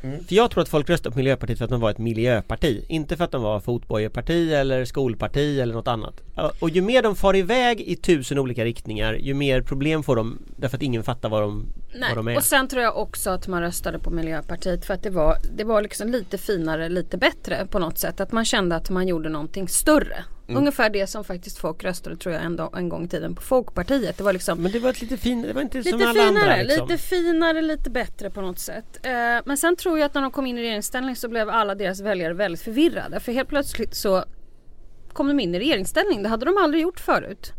Speaker 3: Mm.
Speaker 6: För jag tror att folk röstar på Miljöpartiet för att de var ett miljöparti Inte för att de var fotbojeparti eller skolparti eller något annat Och ju mer de far iväg i tusen olika riktningar Ju mer problem får de Därför att ingen fattar vad de, vad de
Speaker 4: Nej.
Speaker 6: är
Speaker 4: Och sen tror jag också att man röstade på Miljöpartiet för att det var, det var liksom lite finare, lite bättre på något sätt. Att man kände att man gjorde någonting större.
Speaker 6: Mm.
Speaker 4: Ungefär det som faktiskt folk röstade tror jag en, dag, en gång i tiden på Folkpartiet. Det var liksom
Speaker 6: Men det var ett lite fin, det var inte
Speaker 4: Lite
Speaker 6: som alla
Speaker 4: finare,
Speaker 6: andra liksom.
Speaker 4: lite finare, lite bättre på något sätt. Eh, men sen tror jag att när de kom in i regeringsställning så blev alla deras väljare väldigt förvirrade. För helt plötsligt så kom de in i regeringsställning. Det hade de aldrig gjort förut.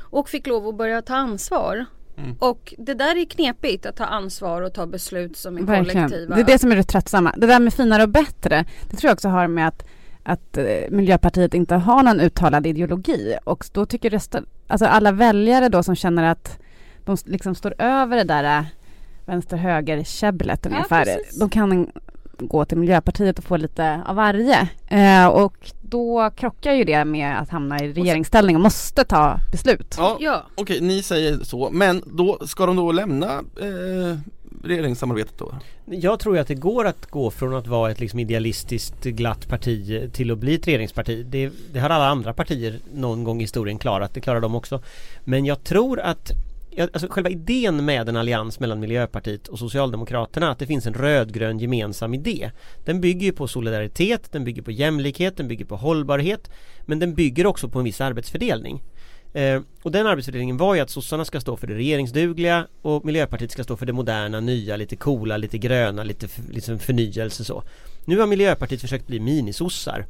Speaker 4: Och fick lov att börja ta ansvar.
Speaker 3: Mm.
Speaker 4: Och det där är knepigt att ta ansvar och ta beslut som är
Speaker 5: Verkligen.
Speaker 4: kollektiva.
Speaker 5: Det är det som är det tröttsamma. Det där med finare och bättre, det tror jag också har med att, att eh, Miljöpartiet inte har någon uttalad ideologi. Och då tycker resten, alltså alla väljare då som känner att de liksom står över det där eh, vänster-höger-käbblet
Speaker 4: Ja,
Speaker 5: ungefär.
Speaker 4: precis.
Speaker 5: de kan gå till Miljöpartiet och få lite av varje. Eh, och då krockar ju det med att hamna i regeringsställning och måste ta beslut.
Speaker 3: Ja,
Speaker 4: Ja,
Speaker 3: okej ni säger så, men då ska de då lämna eh, regeringssamarbetet då?
Speaker 6: Jag tror ju att det går att gå från att vara ett liksom idealistiskt glatt parti till att bli ett regeringsparti. Det, det har alla andra partier någon gång i historien klarat, det klarar de också. Men jag tror att Alltså själva idén med en allians mellan Miljöpartiet och Socialdemokraterna att det finns en rödgrön gemensam idé Den bygger ju på solidaritet, den bygger på jämlikhet, den bygger på hållbarhet Men den bygger också på en viss arbetsfördelning Eh, och den arbetsfördelningen var ju att sossarna ska stå för det regeringsdugliga och Miljöpartiet ska stå för det moderna, nya, lite coola, lite gröna, lite liksom förnyelse så. Nu har Miljöpartiet försökt bli minisossar.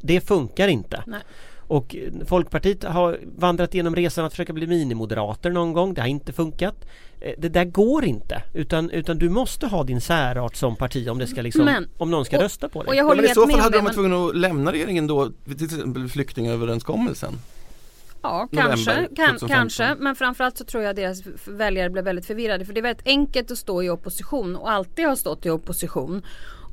Speaker 6: Det funkar inte.
Speaker 4: Nej.
Speaker 6: Och Folkpartiet har vandrat igenom resan att försöka bli minimoderater någon gång. Det har inte funkat. Eh, Det där går inte utan, utan du måste ha din särart som parti om det ska liksom,
Speaker 4: Men-
Speaker 6: om någon ska
Speaker 4: och-
Speaker 6: rösta på dig.
Speaker 4: Och jag
Speaker 3: Ja,
Speaker 4: håller
Speaker 3: men i så
Speaker 4: med
Speaker 3: fall hade de varit tvungna att lämna regeringen då, till exempel flyktingöverenskommelsen.
Speaker 4: Ja, kanske, kan,
Speaker 3: 2015.
Speaker 4: kanske. Men framförallt så tror jag deras väljare blev väldigt förvirrade. För det är väldigt enkelt att stå i opposition och alltid ha stått i opposition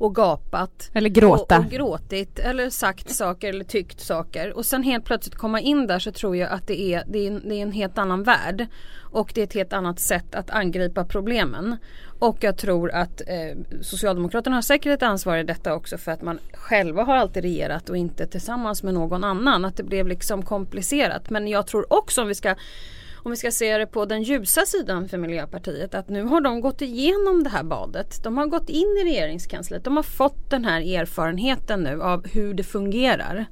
Speaker 4: och gapat.
Speaker 5: Eller gråta.
Speaker 4: Och, och gråtit eller sagt saker eller tyckt saker. Och sen helt plötsligt komma in där så tror jag att det är, det är, en, det är en helt annan värld. Och det är ett helt annat sätt att angripa problemen. Och jag tror att eh, Socialdemokraterna har säkert ett ansvar i detta också för att man själva har alltid regerat och inte tillsammans med någon annan. Att det blev liksom komplicerat. Men jag tror också om vi ska om vi ska se det på den ljusa sidan för Miljöpartiet att nu har de gått igenom det här badet. De har gått in i regeringskansliet. De har fått den här erfarenheten nu av hur det fungerar.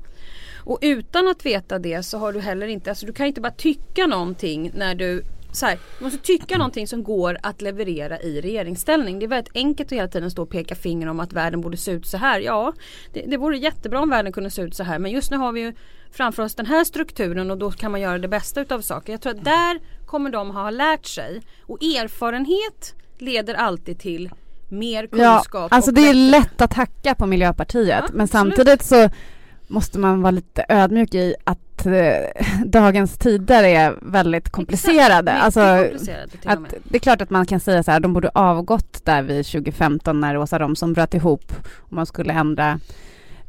Speaker 4: Och utan att veta det så har du heller inte, alltså du kan inte bara tycka någonting när du så här, du måste tycka någonting som går att leverera i regeringsställning. Det är väldigt enkelt att hela tiden stå och peka finger om att världen borde se ut så här. Ja, det, det vore jättebra om världen kunde se ut så här. Men just nu har vi ju framför oss den här strukturen och då kan man göra det bästa utav saker. Jag tror att där kommer de ha lärt sig. Och erfarenhet leder alltid till mer
Speaker 5: Ja,
Speaker 4: kunskap.
Speaker 5: alltså
Speaker 4: och
Speaker 5: det är lätt att hacka på Miljöpartiet
Speaker 4: Ja,
Speaker 5: men samtidigt så måste man vara lite ödmjuk i att eh, dagens tider är väldigt komplicerade.
Speaker 4: Exakt,
Speaker 5: alltså,
Speaker 4: komplicerade
Speaker 5: att det är klart att man kan säga så här, de borde avgått där vid 2015 när Åsa Romson bröt ihop och man skulle ändra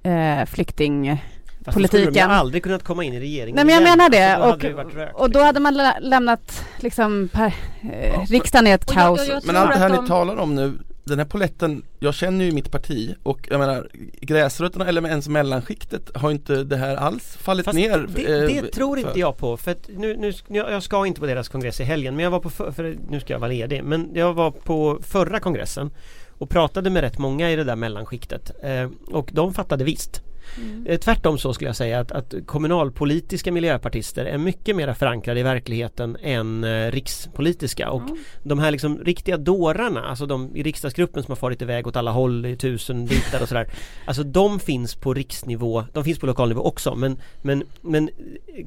Speaker 5: eh, flykting...
Speaker 6: Fast skulle de
Speaker 5: politiken.
Speaker 6: ju aldrig kunnat komma in i regeringen
Speaker 5: Nej men jag
Speaker 6: igen.
Speaker 5: menar det
Speaker 6: Alltså, då
Speaker 5: och,
Speaker 6: det rökt,
Speaker 5: och då hade man lä- lämnat liksom per, eh, riksdagen i ett
Speaker 4: Och jag-
Speaker 5: kaos.
Speaker 4: jag- jag
Speaker 3: Men allt det här
Speaker 4: att
Speaker 3: ni
Speaker 4: de-
Speaker 3: talar om nu Den här poletten, jag känner ju mitt parti och jag menar gräsrötterna eller ens mellanskiktet har inte det här alls fallit
Speaker 6: Fast
Speaker 3: ner
Speaker 6: det, det
Speaker 3: eh,
Speaker 6: tror inte
Speaker 3: för.
Speaker 6: jag på för att nu, nu, jag jag ska inte på deras kongress i helgen men jag var på, för, för nu ska jag vara ledig, men jag var på förra kongressen och pratade med rätt många i det där mellanskiktet eh, och de fattade visst.
Speaker 4: Mm.
Speaker 6: Eh, Tvärtom så skulle jag säga att, att kommunalpolitiska miljöpartister är mycket mer förankrade i verkligheten än eh, rikspolitiska och
Speaker 4: Ja.
Speaker 6: de här liksom riktiga dårarna, alltså de i riksdagsgruppen som har farit iväg åt alla håll i tusen bitar och sådär Alltså de finns på riksnivå, de finns på lokalnivå också men, men, men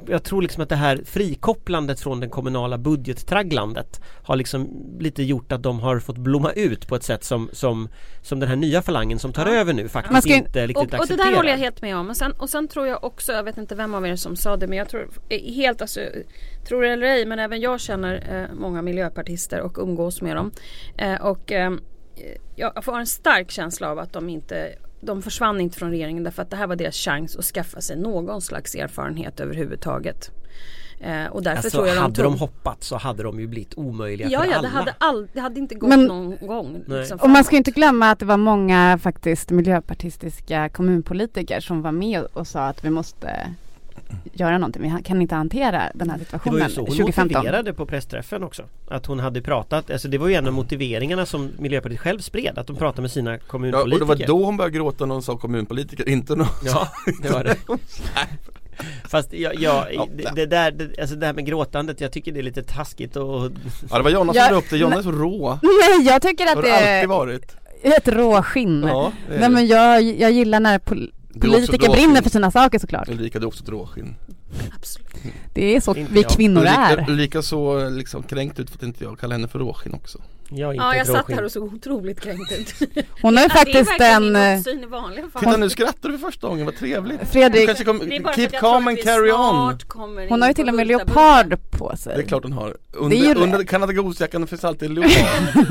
Speaker 6: jag tror liksom att det här frikopplandet från den kommunala budgettragglandet har liksom lite gjort att de har fått blomma ut på ett sätt som, som, som den här nya falangen som tar
Speaker 4: Ja.
Speaker 6: över nu faktiskt
Speaker 5: ska
Speaker 6: inte riktigt
Speaker 4: Och, och det
Speaker 6: accepterar.
Speaker 4: där håller jag helt med om. Och sen, och sen tror jag också, jag vet inte vem av er som sa det men jag tror eh, helt alltså Tror det eller ej men även jag känner eh, många miljöpartister och umgås med dem. Eh, och eh, jag får en stark känsla av att de inte de försvann inte från regeringen därför att det här var deras chans att skaffa sig någon slags erfarenhet överhuvudtaget. Eh, och därför
Speaker 6: Alltså
Speaker 4: tror jag de
Speaker 6: hade
Speaker 4: tog...
Speaker 6: de hoppat så hade de ju blivit omöjliga
Speaker 4: Ja,
Speaker 6: för
Speaker 4: ja
Speaker 6: alla.
Speaker 4: det hade, all, det hade inte gått
Speaker 5: Men-
Speaker 4: någon gång. Liksom,
Speaker 5: Och man ska inte glömma att det var många faktiskt miljöpartistiska kommunpolitiker som var med och sa att vi måste göra någonting. Vi kan inte hantera den här
Speaker 6: Det var
Speaker 5: situationen
Speaker 6: ju så hon
Speaker 5: 2015.
Speaker 6: motiverade på pressträffen också Att hon hade pratat, alltså det var ju en av motiveringarna som Miljöpartiet själv spred Att de pratade med sina
Speaker 3: Ja, och
Speaker 6: kommunpolitiker
Speaker 3: det var då hon började gråta när hon sa kommunpolitiker, inte någon
Speaker 6: Ja, det var det Fast jag, jag,
Speaker 3: Ja,
Speaker 6: det, det där, det, alltså det här med gråtandet, jag tycker det är lite taskigt och
Speaker 3: Ja det var Jonna som drar upp det, Jonna är så rå.
Speaker 5: Nej, jag tycker
Speaker 3: Det
Speaker 5: att
Speaker 3: har
Speaker 5: det
Speaker 3: det alltid
Speaker 5: är
Speaker 3: varit?
Speaker 5: ett råskinn.
Speaker 3: Ja,
Speaker 5: Nej men jag, jag gillar när pol- politiker brinner för sina saker såklart.
Speaker 3: Ulrika du är också ett råskinn
Speaker 4: Absolut.
Speaker 5: Det är så
Speaker 6: Inte
Speaker 5: vi
Speaker 6: jag.
Speaker 5: kvinnor är.
Speaker 3: Ulrika så liksom kränkt ut för att inte jag kallar henne för råskinn också
Speaker 6: jag är inte
Speaker 4: Ja, jag satt här och såg otroligt kränkt ut.
Speaker 5: Hon har ju
Speaker 4: Ja, det är
Speaker 5: faktiskt en... eh,
Speaker 4: uppsyn i vanliga fall.
Speaker 3: Titta nu skrattar du för första gången, vad trevligt
Speaker 5: Fredrik,
Speaker 3: kanske kom,
Speaker 4: Det är
Speaker 3: keep calm and carry on
Speaker 5: hon har ju till och med leopard på sig.
Speaker 3: Det är klart hon har
Speaker 5: Det
Speaker 3: Under,
Speaker 5: är ju-
Speaker 3: under kanadagosjackan finns alltid leopard.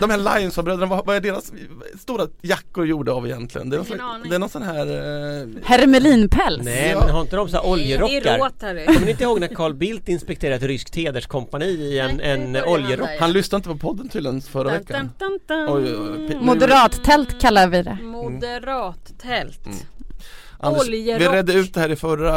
Speaker 3: De här Lionsson-bröderna, vad, vad är deras stora jackor gjorda av egentligen? Det är någon, det är någon sån här eh,
Speaker 5: Hermelinpäls.
Speaker 6: Nej
Speaker 3: Ja.
Speaker 6: men har inte de så här oljerockar? Kommer ni inte ihåg när Carl Bildt inspekterade ett ryskt hederskompani i en, en oljerock?
Speaker 4: han
Speaker 3: lyssnade inte på podden tydligen förra
Speaker 4: Dun,
Speaker 3: veckan
Speaker 4: dun, dun, dun.
Speaker 3: Oj, oj, oj. P-
Speaker 5: Moderattält kallar vi det.
Speaker 4: Moderattält.
Speaker 3: Mm. Anders, vi redde ut det här i förra,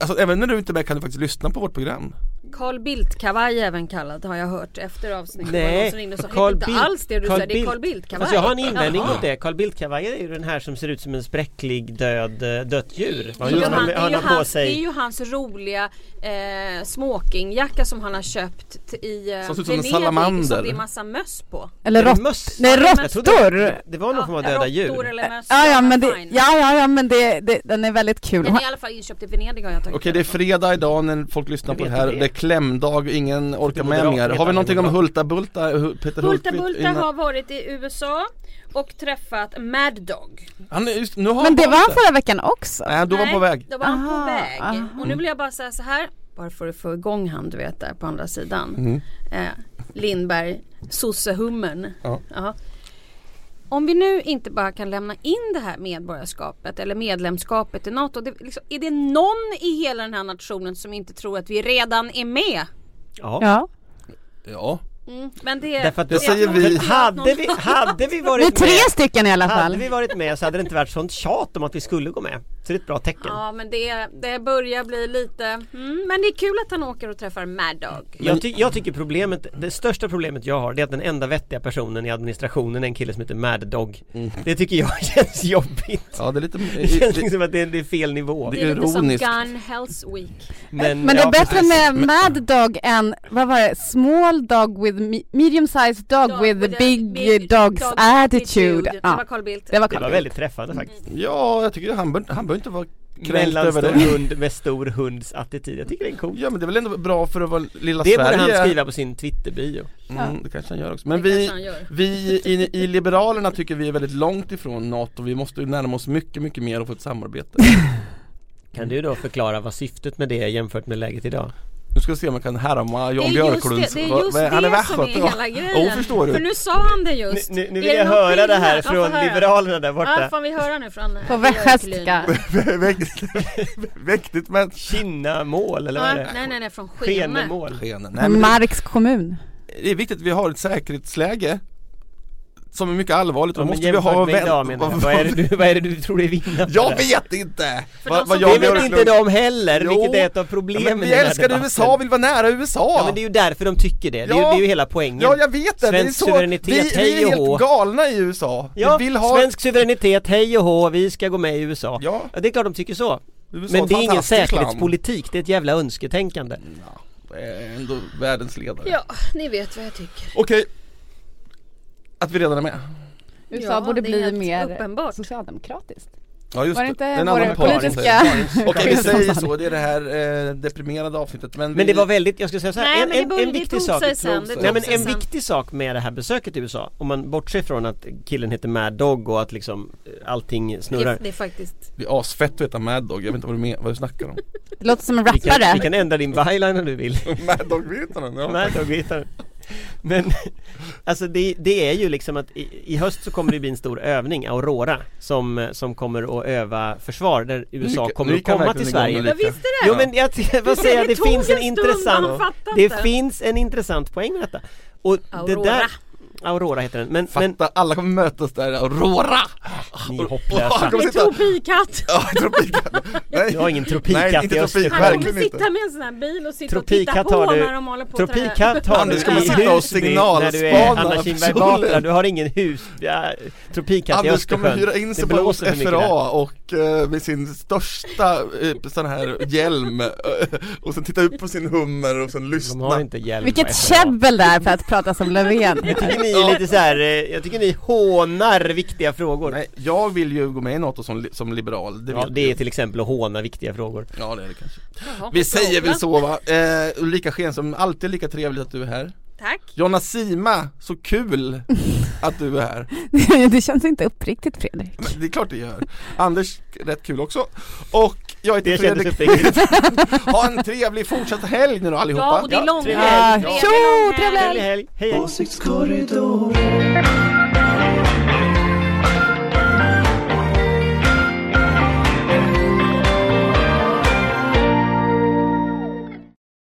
Speaker 3: alltså även när du inte är med kan du faktiskt lyssna på vårt program
Speaker 4: Carl Bildt-kavaj även kallad har jag hört efter avsnittet.
Speaker 6: Nej,
Speaker 4: sa,
Speaker 6: Carl Bildt-
Speaker 4: alls det du
Speaker 6: Carl
Speaker 4: säger, det är Carl Bildt-kavaj.
Speaker 6: Fast jag har en invändning
Speaker 4: Jaha.
Speaker 6: mot det. Carl Bildt-kavajen är ju den här som ser ut som en spräcklig död, eh, dött djur.
Speaker 4: Det är, ju han,
Speaker 6: han
Speaker 4: det, är
Speaker 6: har
Speaker 4: ju
Speaker 6: på
Speaker 4: hans, det är
Speaker 6: sig.
Speaker 4: ju hans roliga eh, smokingjacka som han har köpt i eh,
Speaker 3: Som
Speaker 4: Venedig som det är massa möss på.
Speaker 5: Eller rått...
Speaker 6: möss?
Speaker 5: Nej, råttor!
Speaker 6: det- Det var någon form av döda djur.
Speaker 4: eller möss.
Speaker 5: Ja, ja, men det, ja, ja, ja, men det, det, den är väldigt kul.
Speaker 4: Den är i alla fall inköpt i Venedig har jag tagit
Speaker 3: Okej det är fredag idag när folk lyssnar på det här. Klämdag, ingen orkar med mer. Har vi någonting om. Hulta Bulta, Hu- Peter
Speaker 4: Hulta? Bulta
Speaker 3: innan-
Speaker 4: har varit i USA och träffat Mad Dog.
Speaker 3: Han är just, nu har
Speaker 5: Men det var han förra veckan också.
Speaker 3: Nej, då var han på väg.
Speaker 4: Då var han på
Speaker 5: Aha,
Speaker 4: väg.
Speaker 5: aha.
Speaker 4: Och nu vill jag bara säga så här. Bara för att få igång han du vet där på andra sidan.
Speaker 3: Mm.
Speaker 4: Eh, Lindberg, sossehummen.
Speaker 3: Ja.
Speaker 4: Om vi nu inte bara kan lämna in det här medborgarskapet eller medlemskapet i NATO. Det, liksom, är det någon i hela den här nationen som inte tror att vi redan är med?
Speaker 6: Ja.
Speaker 5: Ja.
Speaker 3: Ja.
Speaker 4: Mm, men det,
Speaker 6: Därför att
Speaker 3: Det säger vi.
Speaker 6: Hade vi, hade vi varit
Speaker 5: tre
Speaker 6: med
Speaker 5: stycken i alla
Speaker 6: Hade
Speaker 5: fall.
Speaker 6: vi varit med så hade det inte varit sånt tjat om att vi skulle gå med. Så det är ett bra tecken.
Speaker 4: Ja men det, det börjar bli lite, mm, men det är kul att han åker och träffar Mad Dog.
Speaker 6: Jag, ty- jag tycker problemet, det största problemet jag har det är att den enda vettiga personen i administrationen är en kille som heter Mad Dog. Det tycker jag känns jobbigt.
Speaker 3: Ja det är lite
Speaker 6: Det känns
Speaker 3: det,
Speaker 6: liksom att det, det är fel nivå.
Speaker 3: Det
Speaker 4: Det är lite som. Gun Health Week.
Speaker 5: Men det är
Speaker 6: ja,
Speaker 5: bättre
Speaker 6: precis.
Speaker 5: med Mad Dog än, vad var det, Small Dog with me- medium sized dog,
Speaker 4: Dog
Speaker 5: with,
Speaker 4: with a
Speaker 5: big,
Speaker 4: big
Speaker 5: dogs
Speaker 4: dog
Speaker 5: attitude.
Speaker 4: Det
Speaker 5: Ja,
Speaker 4: var Carl Bildt.
Speaker 5: det var
Speaker 6: Det var
Speaker 5: Carl
Speaker 6: väldigt träffande faktiskt.
Speaker 3: Ja jag tycker han bör, han bör inte vara kränkt över det.
Speaker 6: hund med stor hunds attityd. Jag tycker det är coolt.
Speaker 3: Ja men det är väl ändå bra för att vara lilla
Speaker 6: Det borde
Speaker 3: Sverige.
Speaker 6: han skriva på sin Twitterbio.
Speaker 3: Mm, det kanske han gör också. Men
Speaker 4: Det
Speaker 3: vi, vi i, i Liberalerna tycker vi är väldigt långt ifrån NATO. Vi måste ju närma oss mycket, mycket mer och få ett samarbete.
Speaker 6: Kan du då förklara vad syftet med det är jämfört med läget idag?
Speaker 3: Nu ska vi se om jag kan härma
Speaker 4: Det
Speaker 3: Jan
Speaker 4: är just
Speaker 3: Björklunds...
Speaker 4: det, det, är just
Speaker 3: vad- han är
Speaker 4: det som är hela grejen.
Speaker 3: Jo, förstår du.
Speaker 4: För nu sa han det just.
Speaker 6: Nu, nu, vill
Speaker 4: det
Speaker 6: jag höra det här?
Speaker 4: Ja,
Speaker 6: från
Speaker 4: höra.
Speaker 6: Liberalerna där
Speaker 4: Ja,
Speaker 6: borta.
Speaker 4: får vi höra nu från
Speaker 5: På
Speaker 4: Björklund?
Speaker 3: Mäktigt, mäktigt men
Speaker 6: Kinnamål eller vad är
Speaker 4: Ja,
Speaker 6: det?
Speaker 4: nej nej nej från Skene.
Speaker 6: Skenemål.
Speaker 3: skenen. Nej,
Speaker 5: Marks kommun.
Speaker 3: det är viktigt att vi har ett säkerhetsläge som är mycket allvarligt.
Speaker 6: Ja,
Speaker 3: Då
Speaker 6: men
Speaker 3: måste vi ha...
Speaker 6: jag. Vad är, det du, vad är det du tror är vinnande?
Speaker 3: Jag vet inte!
Speaker 4: För
Speaker 3: Vad,
Speaker 6: Det vet inte de heller,
Speaker 3: Jo.
Speaker 6: vilket är ett av
Speaker 3: Ja,
Speaker 6: problemen
Speaker 3: men
Speaker 6: i
Speaker 3: vi älskar
Speaker 6: debatten.
Speaker 3: USA, vill vara nära USA!
Speaker 6: Ja men det är ju därför de tycker det, det, är, ju,
Speaker 3: Ja.
Speaker 6: det är ju hela poängen
Speaker 3: Ja jag vet det, det är
Speaker 6: Svensk
Speaker 3: så,
Speaker 6: suveränitet,
Speaker 3: vi, vi
Speaker 6: hej
Speaker 3: är
Speaker 6: och hå.
Speaker 3: helt galna i USA.
Speaker 6: Ja,
Speaker 3: vi vill ha...
Speaker 6: svensk suveränitet, hej och hå, vi ska gå med i USA
Speaker 3: Ja,
Speaker 6: Ja det är klart de tycker så
Speaker 3: USA
Speaker 6: Men det är ingen säkerhetspolitik, det är ett jävla önsketänkande
Speaker 3: Ja, det är ändå världens ledare.
Speaker 4: Ja, ni vet vad jag tycker.
Speaker 3: Okej. Att vi redan är med.
Speaker 5: USA
Speaker 4: Ja,
Speaker 5: borde
Speaker 4: det
Speaker 5: bli mer
Speaker 4: uppenbart.
Speaker 5: socialdemokratiskt.
Speaker 3: Ja just
Speaker 5: Var det
Speaker 3: det,
Speaker 5: inte
Speaker 3: en annan
Speaker 5: politiska-
Speaker 3: säger. Okej vi säger så, det är det här eh, deprimerade avsnittet men,
Speaker 6: Men
Speaker 3: vi,
Speaker 6: det var väldigt, jag ska säga så här,
Speaker 4: Nej,
Speaker 6: en,
Speaker 4: det
Speaker 6: en, en
Speaker 4: det
Speaker 6: viktig sak
Speaker 4: sen, det
Speaker 6: Nej men en viktig sak med det här besöket i USA Om man bortser från att killen heter Mad Dog och att liksom eh, allting
Speaker 4: Det,
Speaker 6: snurrar
Speaker 4: det är faktiskt
Speaker 3: Det är asfett att heta Mad Dog, jag vet inte vad du, men, vad du snackar om
Speaker 5: Det låter som en
Speaker 6: vi kan,
Speaker 5: rappare.
Speaker 6: vi kan ändra din byline om du vill
Speaker 3: Mad Dog vet han ja.
Speaker 6: Mad Dog vet han. Men alltså det, det är ju liksom att i, i höst så kommer det bli en stor övning, Aurora Som, som kommer att öva försvar där USA kommer
Speaker 3: nu
Speaker 6: att komma till Sverige
Speaker 3: lite.
Speaker 4: Jag visste det!
Speaker 6: Jo men jag vad säger jag, det
Speaker 4: tog
Speaker 6: finns en
Speaker 4: stund,
Speaker 6: intressant Det finns en intressant poäng med detta Och det
Speaker 4: Aurora.
Speaker 6: där Aurora heter den, men, men
Speaker 3: Fatta, alla kommer mötas där, Aurora!
Speaker 6: Ni är
Speaker 3: Och- och
Speaker 6: hopplösa.
Speaker 3: sitta,
Speaker 4: tropikatt!
Speaker 3: ja tropikatt, nej
Speaker 6: Du har ingen tropikatt
Speaker 3: Nej, inte
Speaker 6: i
Speaker 3: tropik,
Speaker 6: Östersjön
Speaker 4: Han kommer sitta med en sån här bil och sitta och
Speaker 6: Tropikatt
Speaker 4: titta på
Speaker 6: du-
Speaker 4: när de håller på att
Speaker 6: Tropikatt har
Speaker 3: Anders
Speaker 6: du i
Speaker 3: sitta och
Speaker 6: Husby när du är
Speaker 3: signalspana
Speaker 6: Anna Kinberg. Batra, du har ingen hus, ja, tropikatt i
Speaker 3: Anders kommer
Speaker 6: Östersjön
Speaker 3: hyra in sig på. FRA och eh, med sin största eh, sån här hjälm eh, och sen titta upp på sin hummer och sen
Speaker 6: De
Speaker 3: lyssna
Speaker 6: har inte hjälm
Speaker 5: Vilket käbbel där för att prata som Löfven.
Speaker 6: Jag tycker ni är lite så här, eh, jag tycker ni hånar viktiga frågor.
Speaker 3: Nej, jag vill ju gå med i NATO som, som liberal, det
Speaker 6: Ja, det är till exempel att håna viktiga frågor.
Speaker 3: Ja det är det kanske.
Speaker 4: Jaha,
Speaker 3: Vi säger väl så va, eh, Ulrika Schenström, alltid lika trevligt att du är här
Speaker 4: Tack!
Speaker 3: Jonna Sima, så kul att du är här.
Speaker 5: Det känns inte uppriktigt Fredrik.
Speaker 3: Men Det är klart det gör. Anders, rätt kul också. Och jag heter
Speaker 6: Det
Speaker 3: Fredrik. Ha en trevlig fortsatt helg nu då allihopa.
Speaker 4: Ja, och det är
Speaker 6: Ja,
Speaker 4: lång
Speaker 6: trevlig
Speaker 4: helg.
Speaker 5: Tjo,
Speaker 6: trevlig helg. Hej hej.
Speaker 2: Åsiktskorridor